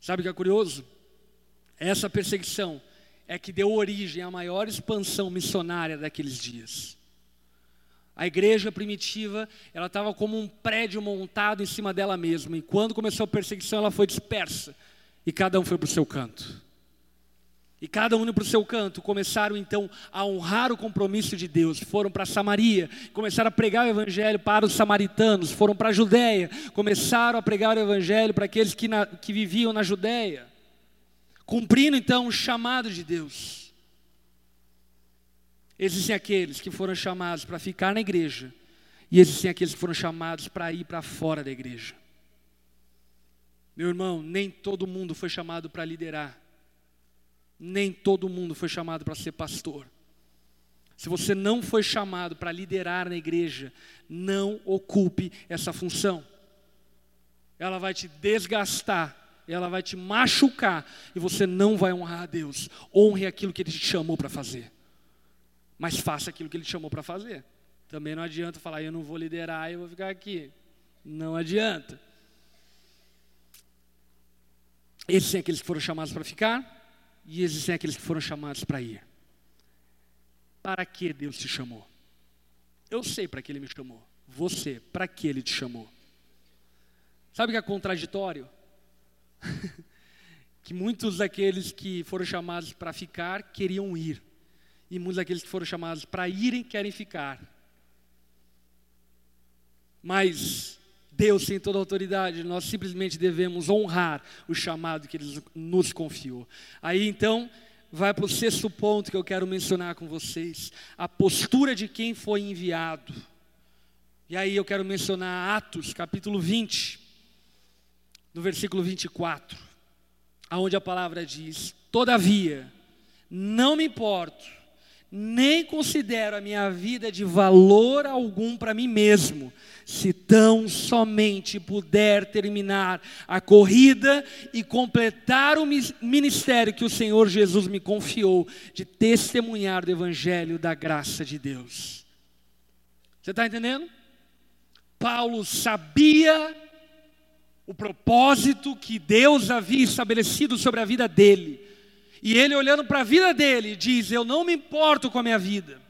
Sabe o que é curioso? Essa perseguição é que deu origem à maior expansão missionária daqueles dias. A igreja primitiva, ela estava como um prédio montado em cima dela mesma. E quando começou a perseguição, ela foi dispersa. E cada um foi para o seu canto. E cada um para o seu canto, começaram então a honrar o compromisso de Deus. Foram para Samaria, começaram a pregar o evangelho para os samaritanos. Foram para a Judéia, começaram a pregar o evangelho para aqueles que, na, que viviam na Judéia. Cumprindo então o chamado de Deus. Existem aqueles que foram chamados para ficar na igreja, e existem aqueles que foram chamados para ir para fora da igreja. Meu irmão, nem todo mundo foi chamado para liderar, nem todo mundo foi chamado para ser pastor. Se você não foi chamado para liderar na igreja, não ocupe essa função. Ela vai te desgastar, ela vai te machucar e você não vai honrar a Deus. Honre aquilo que Ele te chamou para fazer, mas faça aquilo que Ele te chamou para fazer. Também não adianta falar, eu não vou liderar, eu vou ficar aqui. Não adianta. Existem aqueles que foram chamados para ficar e existem aqueles que foram chamados para ir. Para que Deus te chamou? Eu sei para que Ele me chamou. Você, para que Ele te chamou? Sabe o que é contraditório? que muitos daqueles que foram chamados para ficar queriam ir. E muitos daqueles que foram chamados para irem querem ficar. Mas Deus tem toda a autoridade, nós simplesmente devemos honrar o chamado que Ele nos confiou. Aí então, vai para o sexto ponto que eu quero mencionar com vocês: a postura de quem foi enviado. E aí eu quero mencionar Atos, capítulo 20, no versículo 24, aonde a palavra diz: Todavia, não me importo, nem considero a minha vida de valor algum para mim mesmo se tão somente puder terminar a corrida e completar o ministério que o Senhor Jesus me confiou de testemunhar do Evangelho da graça de Deus. Você está entendendo? Paulo sabia o propósito que Deus havia estabelecido sobre a vida dele. E ele, olhando para a vida dele, diz: Eu não me importo com a minha vida,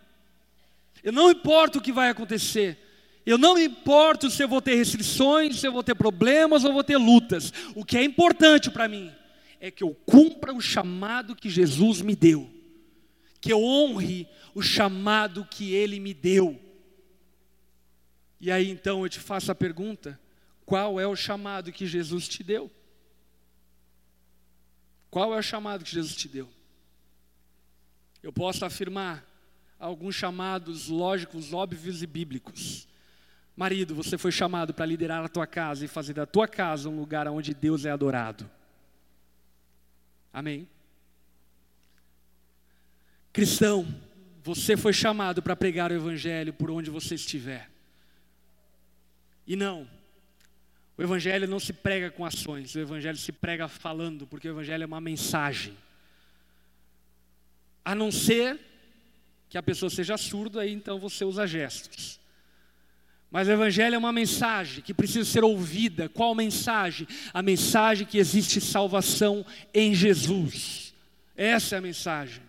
eu não importo o que vai acontecer, eu não me importo se eu vou ter restrições, se eu vou ter problemas ou vou ter lutas. O que é importante para mim é que eu cumpra o chamado que Jesus me deu, que eu honre o chamado que Ele me deu. E aí então eu te faço a pergunta: qual é o chamado que Jesus te deu? Qual é o chamado que Jesus te deu? Eu posso afirmar alguns chamados lógicos, óbvios e bíblicos. Marido, você foi chamado para liderar a tua casa e fazer da tua casa um lugar onde Deus é adorado. Amém? Cristão, você foi chamado para pregar o Evangelho por onde você estiver. E não, o Evangelho não se prega com ações, o Evangelho se prega falando, porque o Evangelho é uma mensagem. A não ser que a pessoa seja surda, aí então você usa gestos. Mas o Evangelho é uma mensagem que precisa ser ouvida. Qual mensagem? A mensagem que existe salvação em Jesus. Essa é a mensagem.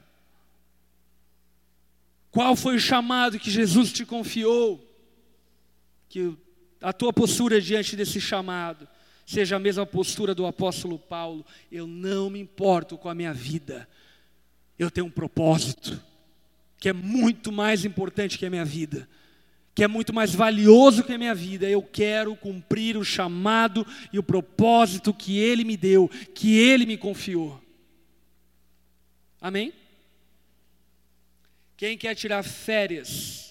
Qual foi o chamado que Jesus te confiou? Que a tua postura diante desse chamado seja a mesma postura do apóstolo Paulo. Eu não me importo com a minha vida, eu tenho um propósito que é muito mais importante que a minha vida que é muito mais valioso que a minha vida. Eu quero cumprir o chamado e o propósito que Ele me deu, que Ele me confiou. Amém? Quem quer tirar férias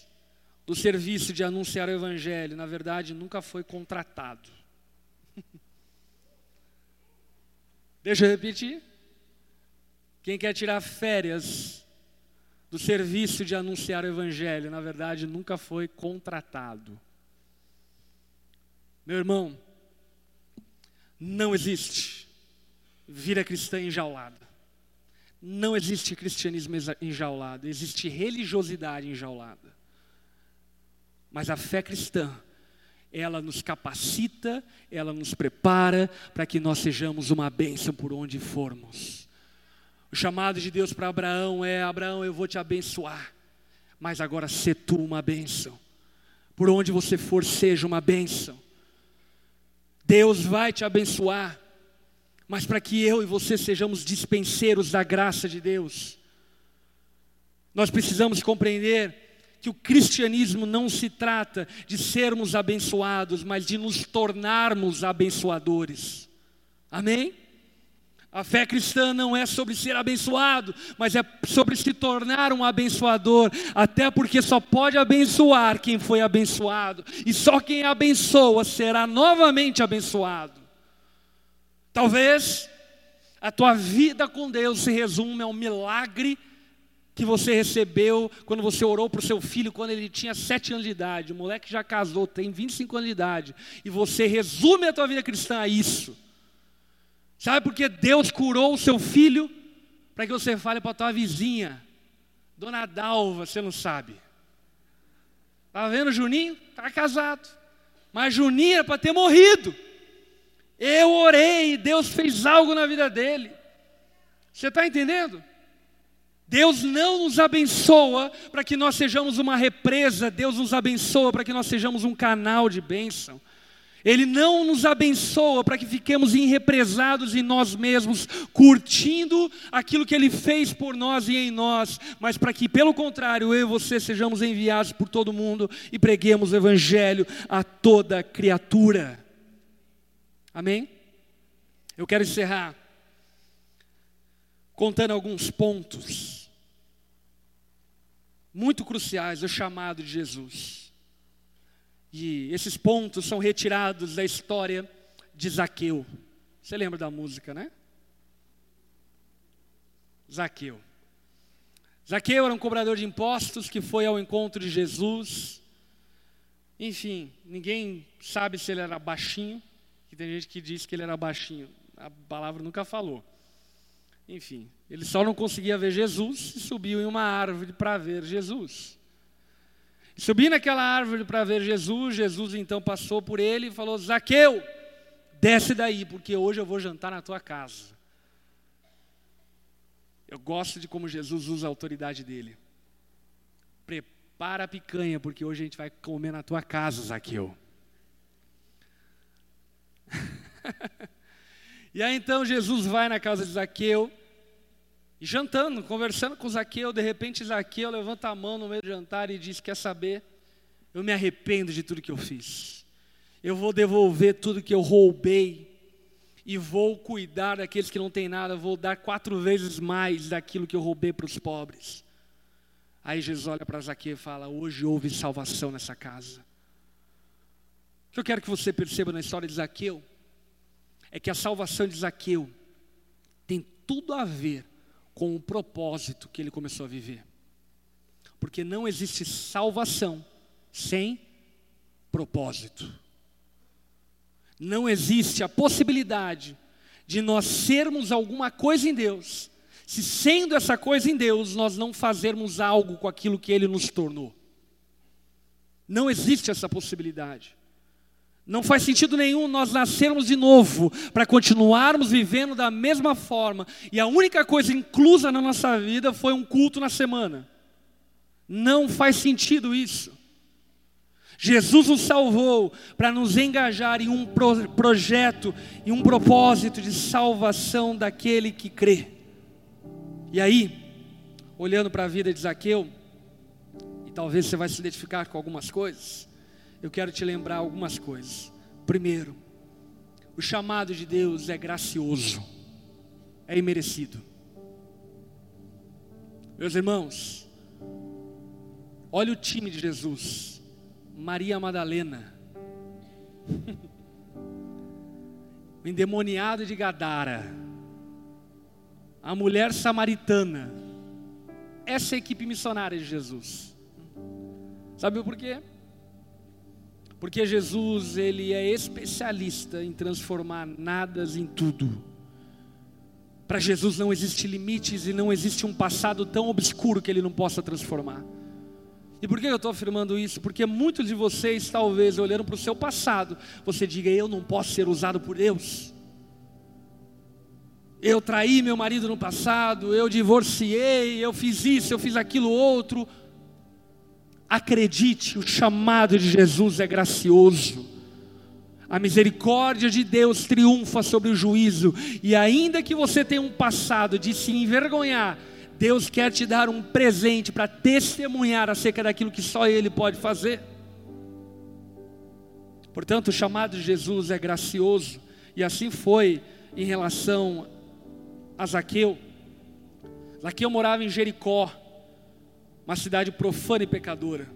do serviço de anunciar o Evangelho, na verdade, nunca foi contratado. Deixa eu repetir. Quem quer tirar férias do serviço de anunciar o Evangelho, na verdade, nunca foi contratado. Meu irmão, não existe vida cristã enjaulada. Não existe cristianismo enjaulado, existe religiosidade enjaulada. Mas a fé cristã, ela nos capacita, ela nos prepara para que nós sejamos uma bênção por onde formos. O chamado de Deus para Abraão é: Abraão, eu vou te abençoar, mas agora se tu uma bênção. Por onde você for, seja uma bênção. Deus vai te abençoar, mas para que eu e você sejamos dispenseiros da graça de Deus, nós precisamos compreender que o cristianismo não se trata de sermos abençoados, mas de nos tornarmos abençoadores. Amém? A fé cristã não é sobre ser abençoado, mas é sobre se tornar um abençoador, até porque só pode abençoar quem foi abençoado, e só quem abençoa será novamente abençoado. Talvez a tua vida com Deus se resume a um milagre que você recebeu quando você orou para o seu filho quando ele tinha sete anos de idade. O moleque já casou, tem 25 anos de idade. E você resume a tua vida cristã a isso. Sabe por que Deus curou o seu filho? Para que você fale para a tua vizinha, Dona Dalva, você não sabe. Está vendo Juninho? Está casado. Mas Juninho era para ter morrido. Eu orei, Deus fez algo na vida dele. Você está entendendo? Deus não nos abençoa para que nós sejamos uma represa, Deus nos abençoa para que nós sejamos um canal de bênção. Ele não nos abençoa para que fiquemos enrepresados em nós mesmos, curtindo aquilo que Ele fez por nós e em nós, mas para que, pelo contrário, eu e você sejamos enviados por todo mundo e preguemos o Evangelho a toda criatura. Amém? Eu quero encerrar contando alguns pontos muito cruciais do chamado de Jesus. E esses pontos são retirados da história de Zaqueu. Você lembra da música, né? Zaqueu. Zaqueu era um cobrador de impostos que foi ao encontro de Jesus. Enfim, ninguém sabe se ele era baixinho, que tem gente que diz que ele era baixinho. A palavra nunca falou. Enfim, ele só não conseguia ver Jesus e subiu em uma árvore para ver Jesus. Subi naquela árvore para ver Jesus, Jesus então passou por ele e falou: Zaqueu, desce daí, porque hoje eu vou jantar na tua casa. Eu gosto de como Jesus usa a autoridade dele. Prepara a picanha, porque hoje a gente vai comer na tua casa, Zaqueu. e aí então Jesus vai na casa de Zaqueu, jantando, conversando com Zaqueu, de repente Zaqueu levanta a mão no meio do jantar e diz: Quer saber? Eu me arrependo de tudo que eu fiz. Eu vou devolver tudo que eu roubei. E vou cuidar daqueles que não têm nada. Vou dar quatro vezes mais daquilo que eu roubei para os pobres. Aí Jesus olha para Zaqueu e fala: Hoje houve salvação nessa casa. O que eu quero que você perceba na história de Zaqueu é que a salvação de Zaqueu tem tudo a ver com o propósito que ele começou a viver. Porque não existe salvação sem propósito. Não existe a possibilidade de nós sermos alguma coisa em Deus, se sendo essa coisa em Deus, nós não fazermos algo com aquilo que Ele nos tornou. Não existe essa possibilidade. Não faz sentido nenhum nós nascermos de novo para continuarmos vivendo da mesma forma e a única coisa inclusa na nossa vida foi um culto na semana. Não faz sentido isso. Jesus nos salvou para nos engajar em um pro projeto, em um propósito de salvação daquele que crê. E aí, olhando para a vida de Zaqueu, e talvez você vai se identificar com algumas coisas, eu quero te lembrar algumas coisas. Primeiro, o chamado de Deus é gracioso, é imerecido. Meus irmãos, olha o time de Jesus: Maria Madalena, o endemoniado de Gadara, a mulher samaritana, essa é a equipe missionária de Jesus. Sabe por quê? Porque Jesus, ele é especialista em transformar nadas em tudo. Para Jesus não existe limites e não existe um passado tão obscuro que ele não possa transformar. E por que eu estou afirmando isso? Porque muitos de vocês, talvez, olhando para o seu passado, você diga: Eu não posso ser usado por Deus. Eu traí meu marido no passado, eu divorciei, eu fiz isso, eu fiz aquilo outro. Acredite, o chamado de Jesus é gracioso. A misericórdia de Deus triunfa sobre o juízo, e ainda que você tenha um passado de se envergonhar, Deus quer te dar um presente para testemunhar acerca daquilo que só Ele pode fazer. Portanto, o chamado de Jesus é gracioso, e assim foi em relação a Zaqueu. Zaqueu morava em Jericó, uma cidade profana e pecadora.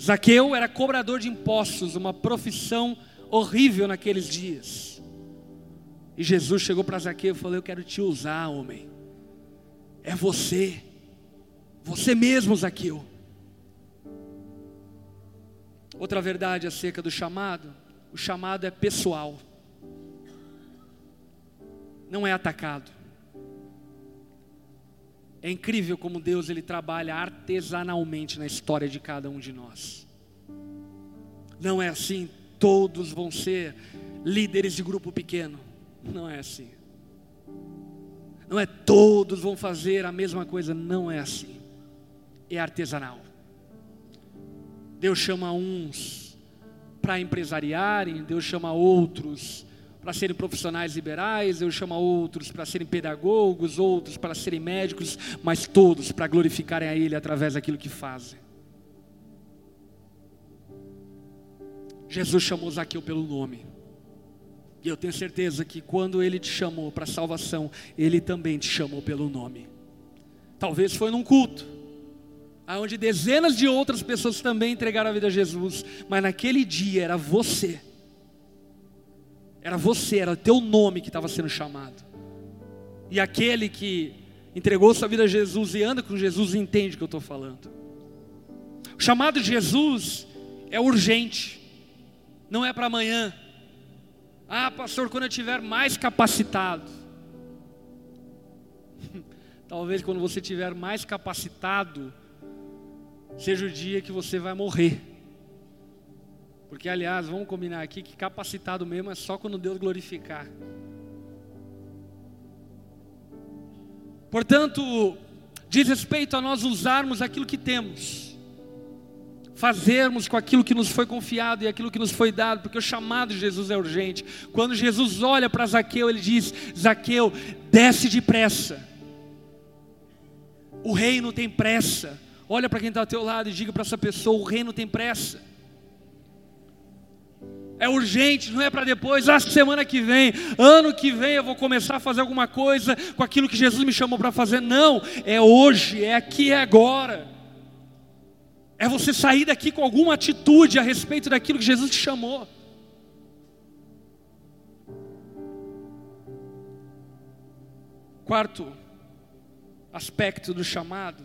Zaqueu era cobrador de impostos, uma profissão horrível naqueles dias. E Jesus chegou para Zaqueu e falou: Eu quero te usar, homem. É você, você mesmo, Zaqueu. Outra verdade acerca do chamado: o chamado é pessoal, não é atacado. É incrível como Deus ele trabalha artesanalmente na história de cada um de nós. Não é assim, todos vão ser líderes de grupo pequeno. Não é assim. Não é todos vão fazer a mesma coisa, não é assim. É artesanal. Deus chama uns para empresariarem, Deus chama outros para serem profissionais liberais, Deus chama outros para serem pedagogos, outros para serem médicos, mas todos para glorificarem a Ele através daquilo que fazem. Jesus chamou Zaqueu pelo nome. E eu tenho certeza que quando ele te chamou para salvação, ele também te chamou pelo nome. Talvez foi num culto, onde dezenas de outras pessoas também entregaram a vida a Jesus, mas naquele dia era você. Era você, era teu nome que estava sendo chamado. E aquele que entregou sua vida a Jesus e anda com Jesus entende o que eu estou falando. O chamado de Jesus é urgente, não é para amanhã ah, pastor, quando eu estiver mais capacitado. Talvez quando você estiver mais capacitado, seja o dia que você vai morrer. Porque, aliás, vamos combinar aqui que capacitado mesmo é só quando Deus glorificar. Portanto, diz respeito a nós usarmos aquilo que temos fazermos com aquilo que nos foi confiado e aquilo que nos foi dado, porque o chamado de Jesus é urgente. Quando Jesus olha para Zaqueu, ele diz: Zaqueu, desce depressa. O reino tem pressa. Olha para quem está ao teu lado e diga para essa pessoa: o reino tem pressa. É urgente, não é para depois, ah, semana que vem, ano que vem eu vou começar a fazer alguma coisa com aquilo que Jesus me chamou para fazer. Não, é hoje, é aqui, é agora. É você sair daqui com alguma atitude a respeito daquilo que Jesus te chamou. Quarto aspecto do chamado.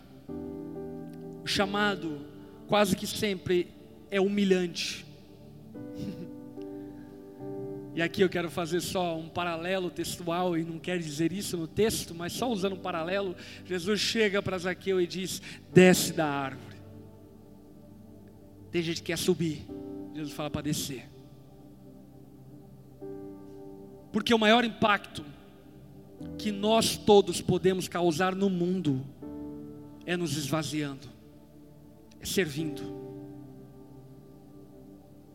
O chamado quase que sempre é humilhante. E aqui eu quero fazer só um paralelo textual, e não quero dizer isso no texto, mas só usando um paralelo. Jesus chega para Zaqueu e diz: desce da árvore. Tem gente que quer subir, Jesus fala para descer. Porque o maior impacto que nós todos podemos causar no mundo é nos esvaziando, é servindo.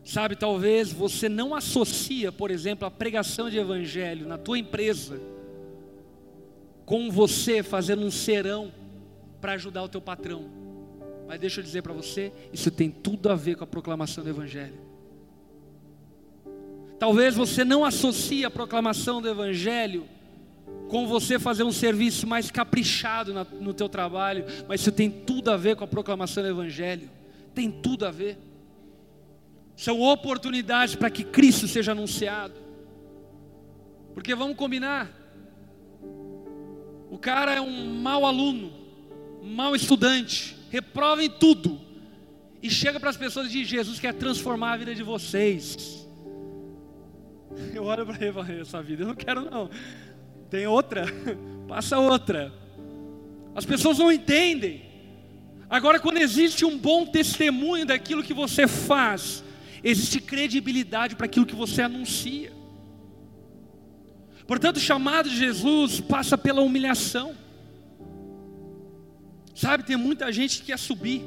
Sabe, talvez você não associa, por exemplo, a pregação de evangelho na tua empresa com você fazendo um serão para ajudar o teu patrão. Mas deixa eu dizer para você, isso tem tudo a ver com a proclamação do Evangelho. Talvez você não associe a proclamação do Evangelho com você fazer um serviço mais caprichado no teu trabalho, mas isso tem tudo a ver com a proclamação do Evangelho. Tem tudo a ver. São oportunidades para que Cristo seja anunciado. Porque vamos combinar. O cara é um mau aluno, um mau estudante, reprova em tudo, e chega para as pessoas e diz: Jesus quer transformar a vida de vocês. Eu olho para ele e falo: essa vida eu não quero, não. Tem outra, passa outra. As pessoas não entendem. Agora, quando existe um bom testemunho daquilo que você faz, existe credibilidade para aquilo que você anuncia. Portanto, o chamado de Jesus passa pela humilhação. Sabe, tem muita gente que quer subir,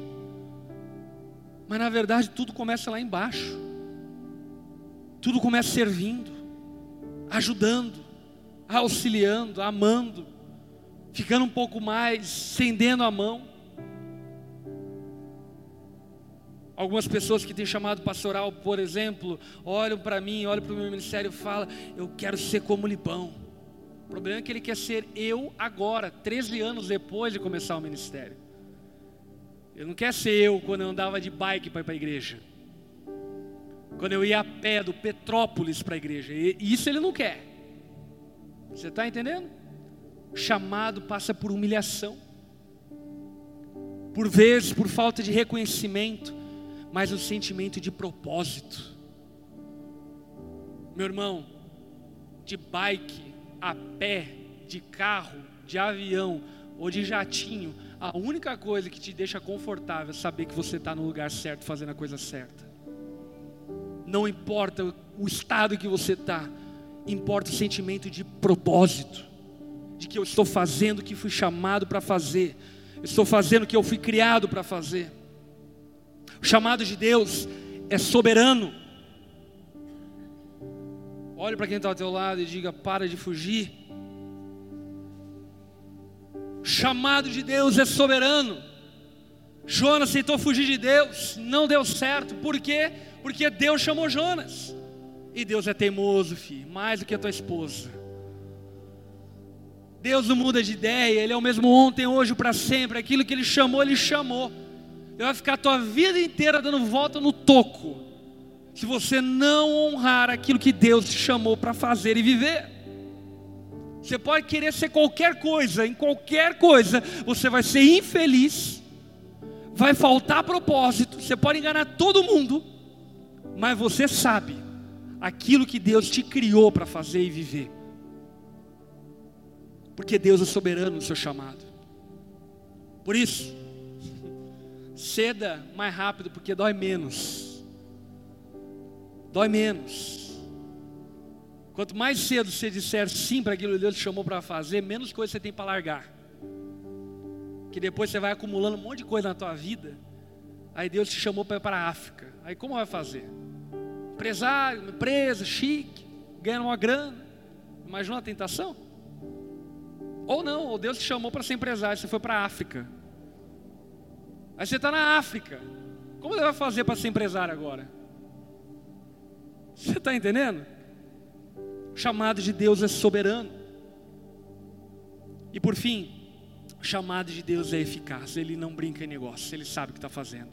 mas na verdade tudo começa lá embaixo. Tudo começa servindo, ajudando, auxiliando, amando, ficando um pouco mais, estendendo a mão. Algumas pessoas que têm chamado pastoral, por exemplo, olham para mim, olham para o meu ministério e falam: Eu quero ser como Libão. O problema é que ele quer ser eu agora, 13 anos depois de começar o ministério. Ele não quer ser eu quando eu andava de bike para ir para a igreja. Quando eu ia a pé do Petrópolis para a igreja. E isso ele não quer. Você está entendendo? O chamado passa por humilhação. Por vezes, por falta de reconhecimento, mas um sentimento de propósito. Meu irmão, de bike, a pé, de carro, de avião ou de jatinho, a única coisa que te deixa confortável é saber que você está no lugar certo, fazendo a coisa certa. Não importa o estado que você está, importa o sentimento de propósito, de que eu estou fazendo o que fui chamado para fazer, estou fazendo o que eu fui criado para fazer. O chamado de Deus é soberano. Olhe para quem está ao teu lado e diga: para de fugir. O chamado de Deus é soberano. Jonas aceitou fugir de Deus, não deu certo. Por quê? Porque Deus chamou Jonas. E Deus é teimoso, filho, mais do que a tua esposa. Deus não muda de ideia, Ele é o mesmo ontem, hoje, para sempre. Aquilo que Ele chamou, Ele chamou. Ele vai ficar a tua vida inteira dando volta no toco, se você não honrar aquilo que Deus te chamou para fazer e viver. Você pode querer ser qualquer coisa, em qualquer coisa, você vai ser infeliz, vai faltar propósito, você pode enganar todo mundo, mas você sabe aquilo que Deus te criou para fazer e viver. Porque Deus é soberano no seu chamado. Por isso, ceda mais rápido, porque dói menos. Dói menos. Quanto mais cedo você disser sim para aquilo que Deus te chamou para fazer, menos coisa você tem para largar. Que depois você vai acumulando um monte de coisa na tua vida. Aí Deus te chamou para ir para a África. Aí como vai fazer? Empresário, empresa, chique, ganhando uma grana. Imagina uma tentação? Ou não, ou Deus te chamou para ser empresário, você foi para a África. Aí você está na África. Como você vai fazer para ser empresário agora? Você está entendendo? O chamado de Deus é soberano. E por fim, o chamado de Deus é eficaz. Ele não brinca em negócio, ele sabe o que está fazendo.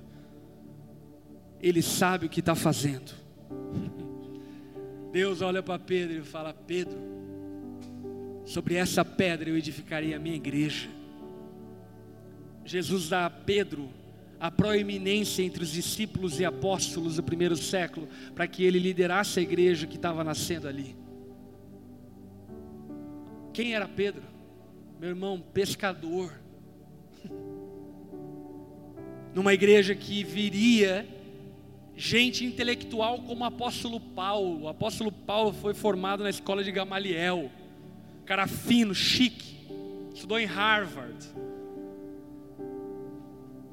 Ele sabe o que está fazendo. Deus olha para Pedro e fala: Pedro, sobre essa pedra eu edificarei a minha igreja. Jesus dá a Pedro a proeminência entre os discípulos e apóstolos do primeiro século, para que ele liderasse a igreja que estava nascendo ali. Quem era Pedro? Meu irmão, pescador. Numa igreja que viria gente intelectual como o apóstolo Paulo. O apóstolo Paulo foi formado na escola de Gamaliel, cara fino, chique, estudou em Harvard.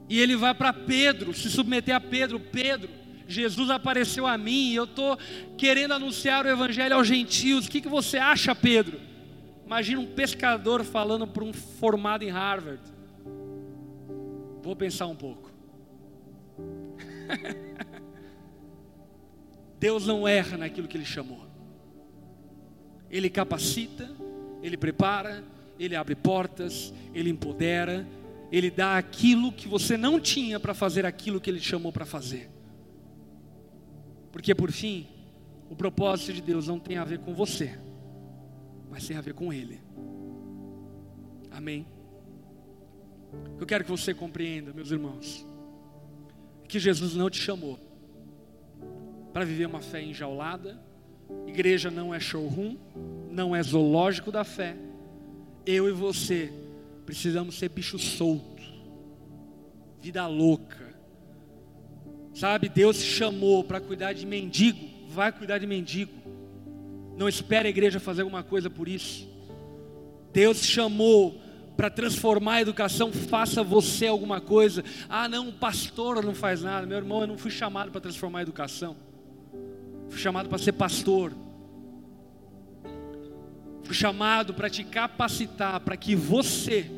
E ele vai para Pedro, se submeter a Pedro. Pedro, Jesus apareceu a mim e eu estou querendo anunciar o Evangelho aos gentios. O que, que você acha, Pedro? Imagina um pescador falando para um formado em Harvard. Vou pensar um pouco. Deus não erra naquilo que Ele chamou. Ele capacita, Ele prepara, Ele abre portas, Ele empodera, ele dá aquilo que você não tinha para fazer aquilo que Ele te chamou para fazer. Porque por fim, o propósito de Deus não tem a ver com você, mas tem a ver com Ele. Amém? Eu quero que você compreenda, meus irmãos, que Jesus não te chamou para viver uma fé enjaulada. Igreja não é showroom, não é zoológico da fé. Eu e você precisamos ser bicho solto, vida louca. Sabe, Deus chamou para cuidar de mendigo, vai cuidar de mendigo. Não espere a igreja fazer alguma coisa por isso. Deus chamou para transformar a educação, faça você alguma coisa. Ah, não, o pastor não faz nada. Meu irmão, eu não fui chamado para transformar a educação. Fui chamado para ser pastor. Fui chamado para te capacitar para que você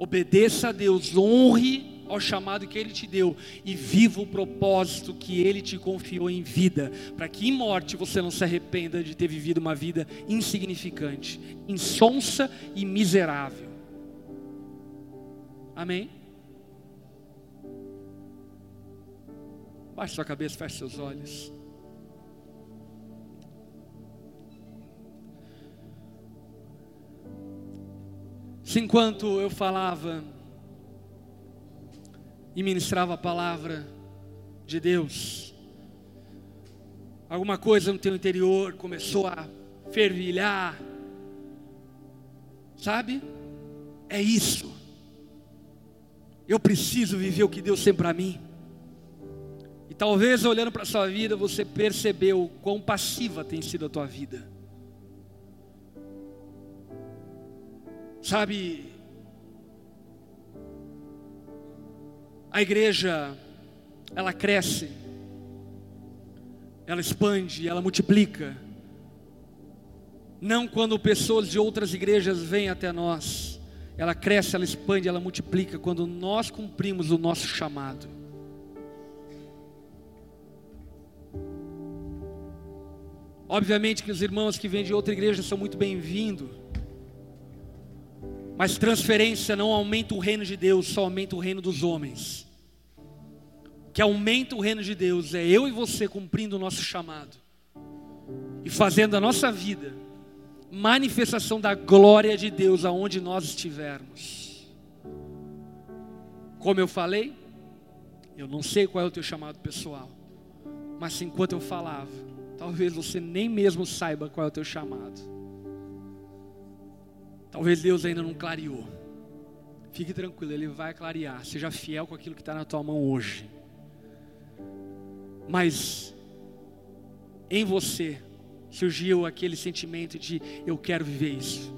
obedeça a Deus, honre ao chamado que Ele te deu e viva o propósito que Ele te confiou em vida, para que em morte você não se arrependa de ter vivido uma vida insignificante, insonsa e miserável. Amém? Baixe sua cabeça, feche seus olhos. Se enquanto eu falava e ministrava a palavra de Deus, alguma coisa no teu interior começou a fervilhar, sabe? É isso. Eu preciso viver o que Deus tem para mim. Talvez olhando para a sua vida você percebeu quão passiva tem sido a tua vida. Sabe, a igreja, ela cresce, ela expande, ela multiplica. Não quando pessoas de outras igrejas vêm até nós, ela cresce, ela expande, ela multiplica quando nós cumprimos o nosso chamado. Obviamente que os irmãos que vêm de outra igreja são muito bem-vindos. Mas transferência não aumenta o reino de Deus, só aumenta o reino dos homens. O que aumenta o reino de Deus é eu e você cumprindo o nosso chamado e fazendo a nossa vida manifestação da glória de Deus aonde nós estivermos. Como eu falei, eu não sei qual é o teu chamado pessoal, mas enquanto eu falava, Talvez você nem mesmo saiba qual é o teu chamado. Talvez Deus ainda não clareou. Fique tranquilo, Ele vai clarear. Seja fiel com aquilo que está na tua mão hoje. Mas em você surgiu aquele sentimento de eu quero viver isso.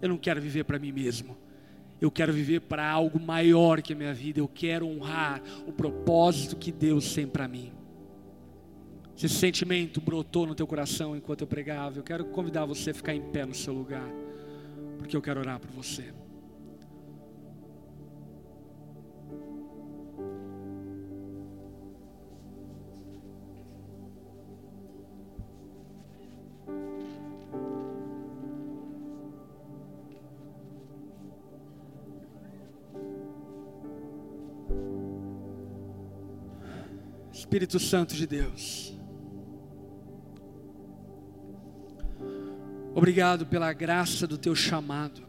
Eu não quero viver para mim mesmo. Eu quero viver para algo maior que a minha vida. Eu quero honrar o propósito que Deus tem para mim. Se esse sentimento brotou no teu coração enquanto eu pregava, eu quero convidar você a ficar em pé no seu lugar, porque eu quero orar por você. Espírito Santo de Deus. Obrigado pela graça do teu chamado.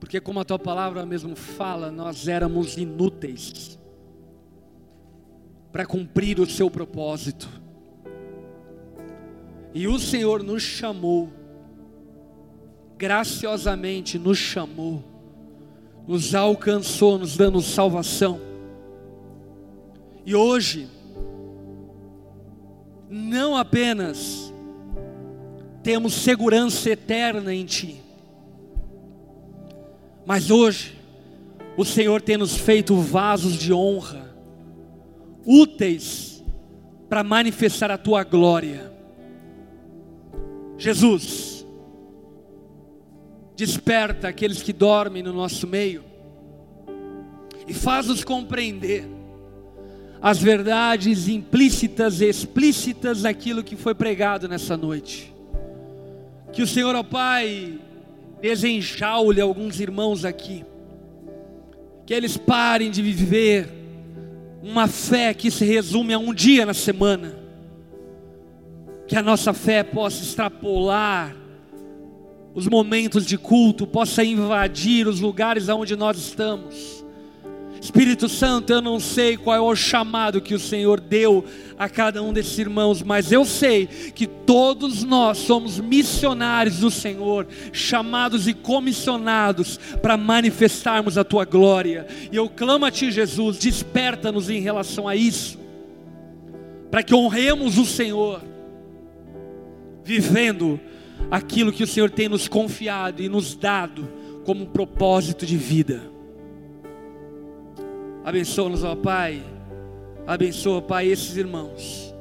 Porque, como a tua palavra mesmo fala, nós éramos inúteis para cumprir o seu propósito. E o Senhor nos chamou, graciosamente nos chamou, nos alcançou, nos dando salvação. E hoje, não apenas temos segurança eterna em Ti. Mas hoje, o Senhor tem nos feito vasos de honra, úteis para manifestar a Tua glória. Jesus, desperta aqueles que dormem no nosso meio e faz-nos compreender as verdades implícitas e explícitas daquilo que foi pregado nessa noite. Que o Senhor, ó Pai, desenjaule alguns irmãos aqui. Que eles parem de viver uma fé que se resume a um dia na semana. Que a nossa fé possa extrapolar os momentos de culto, possa invadir os lugares aonde nós estamos Espírito Santo, eu não sei qual é o chamado que o Senhor deu a cada um desses irmãos, mas eu sei que todos nós somos missionários do Senhor, chamados e comissionados para manifestarmos a tua glória. E eu clamo a ti, Jesus, desperta-nos em relação a isso, para que honremos o Senhor, vivendo aquilo que o Senhor tem nos confiado e nos dado como um propósito de vida. Abençoa-nos, ó Pai. Abençoa, Pai, esses irmãos.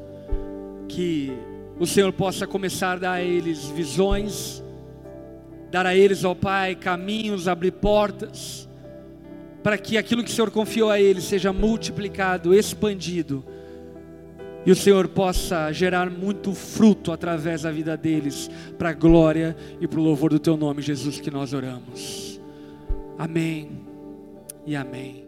Que o Senhor possa começar a dar a eles visões, dar a eles, ó Pai, caminhos, abrir portas, para que aquilo que o Senhor confiou a eles seja multiplicado, expandido, e o Senhor possa gerar muito fruto através da vida deles, para a glória e para o louvor do Teu nome, Jesus, que nós oramos. Amém e amém.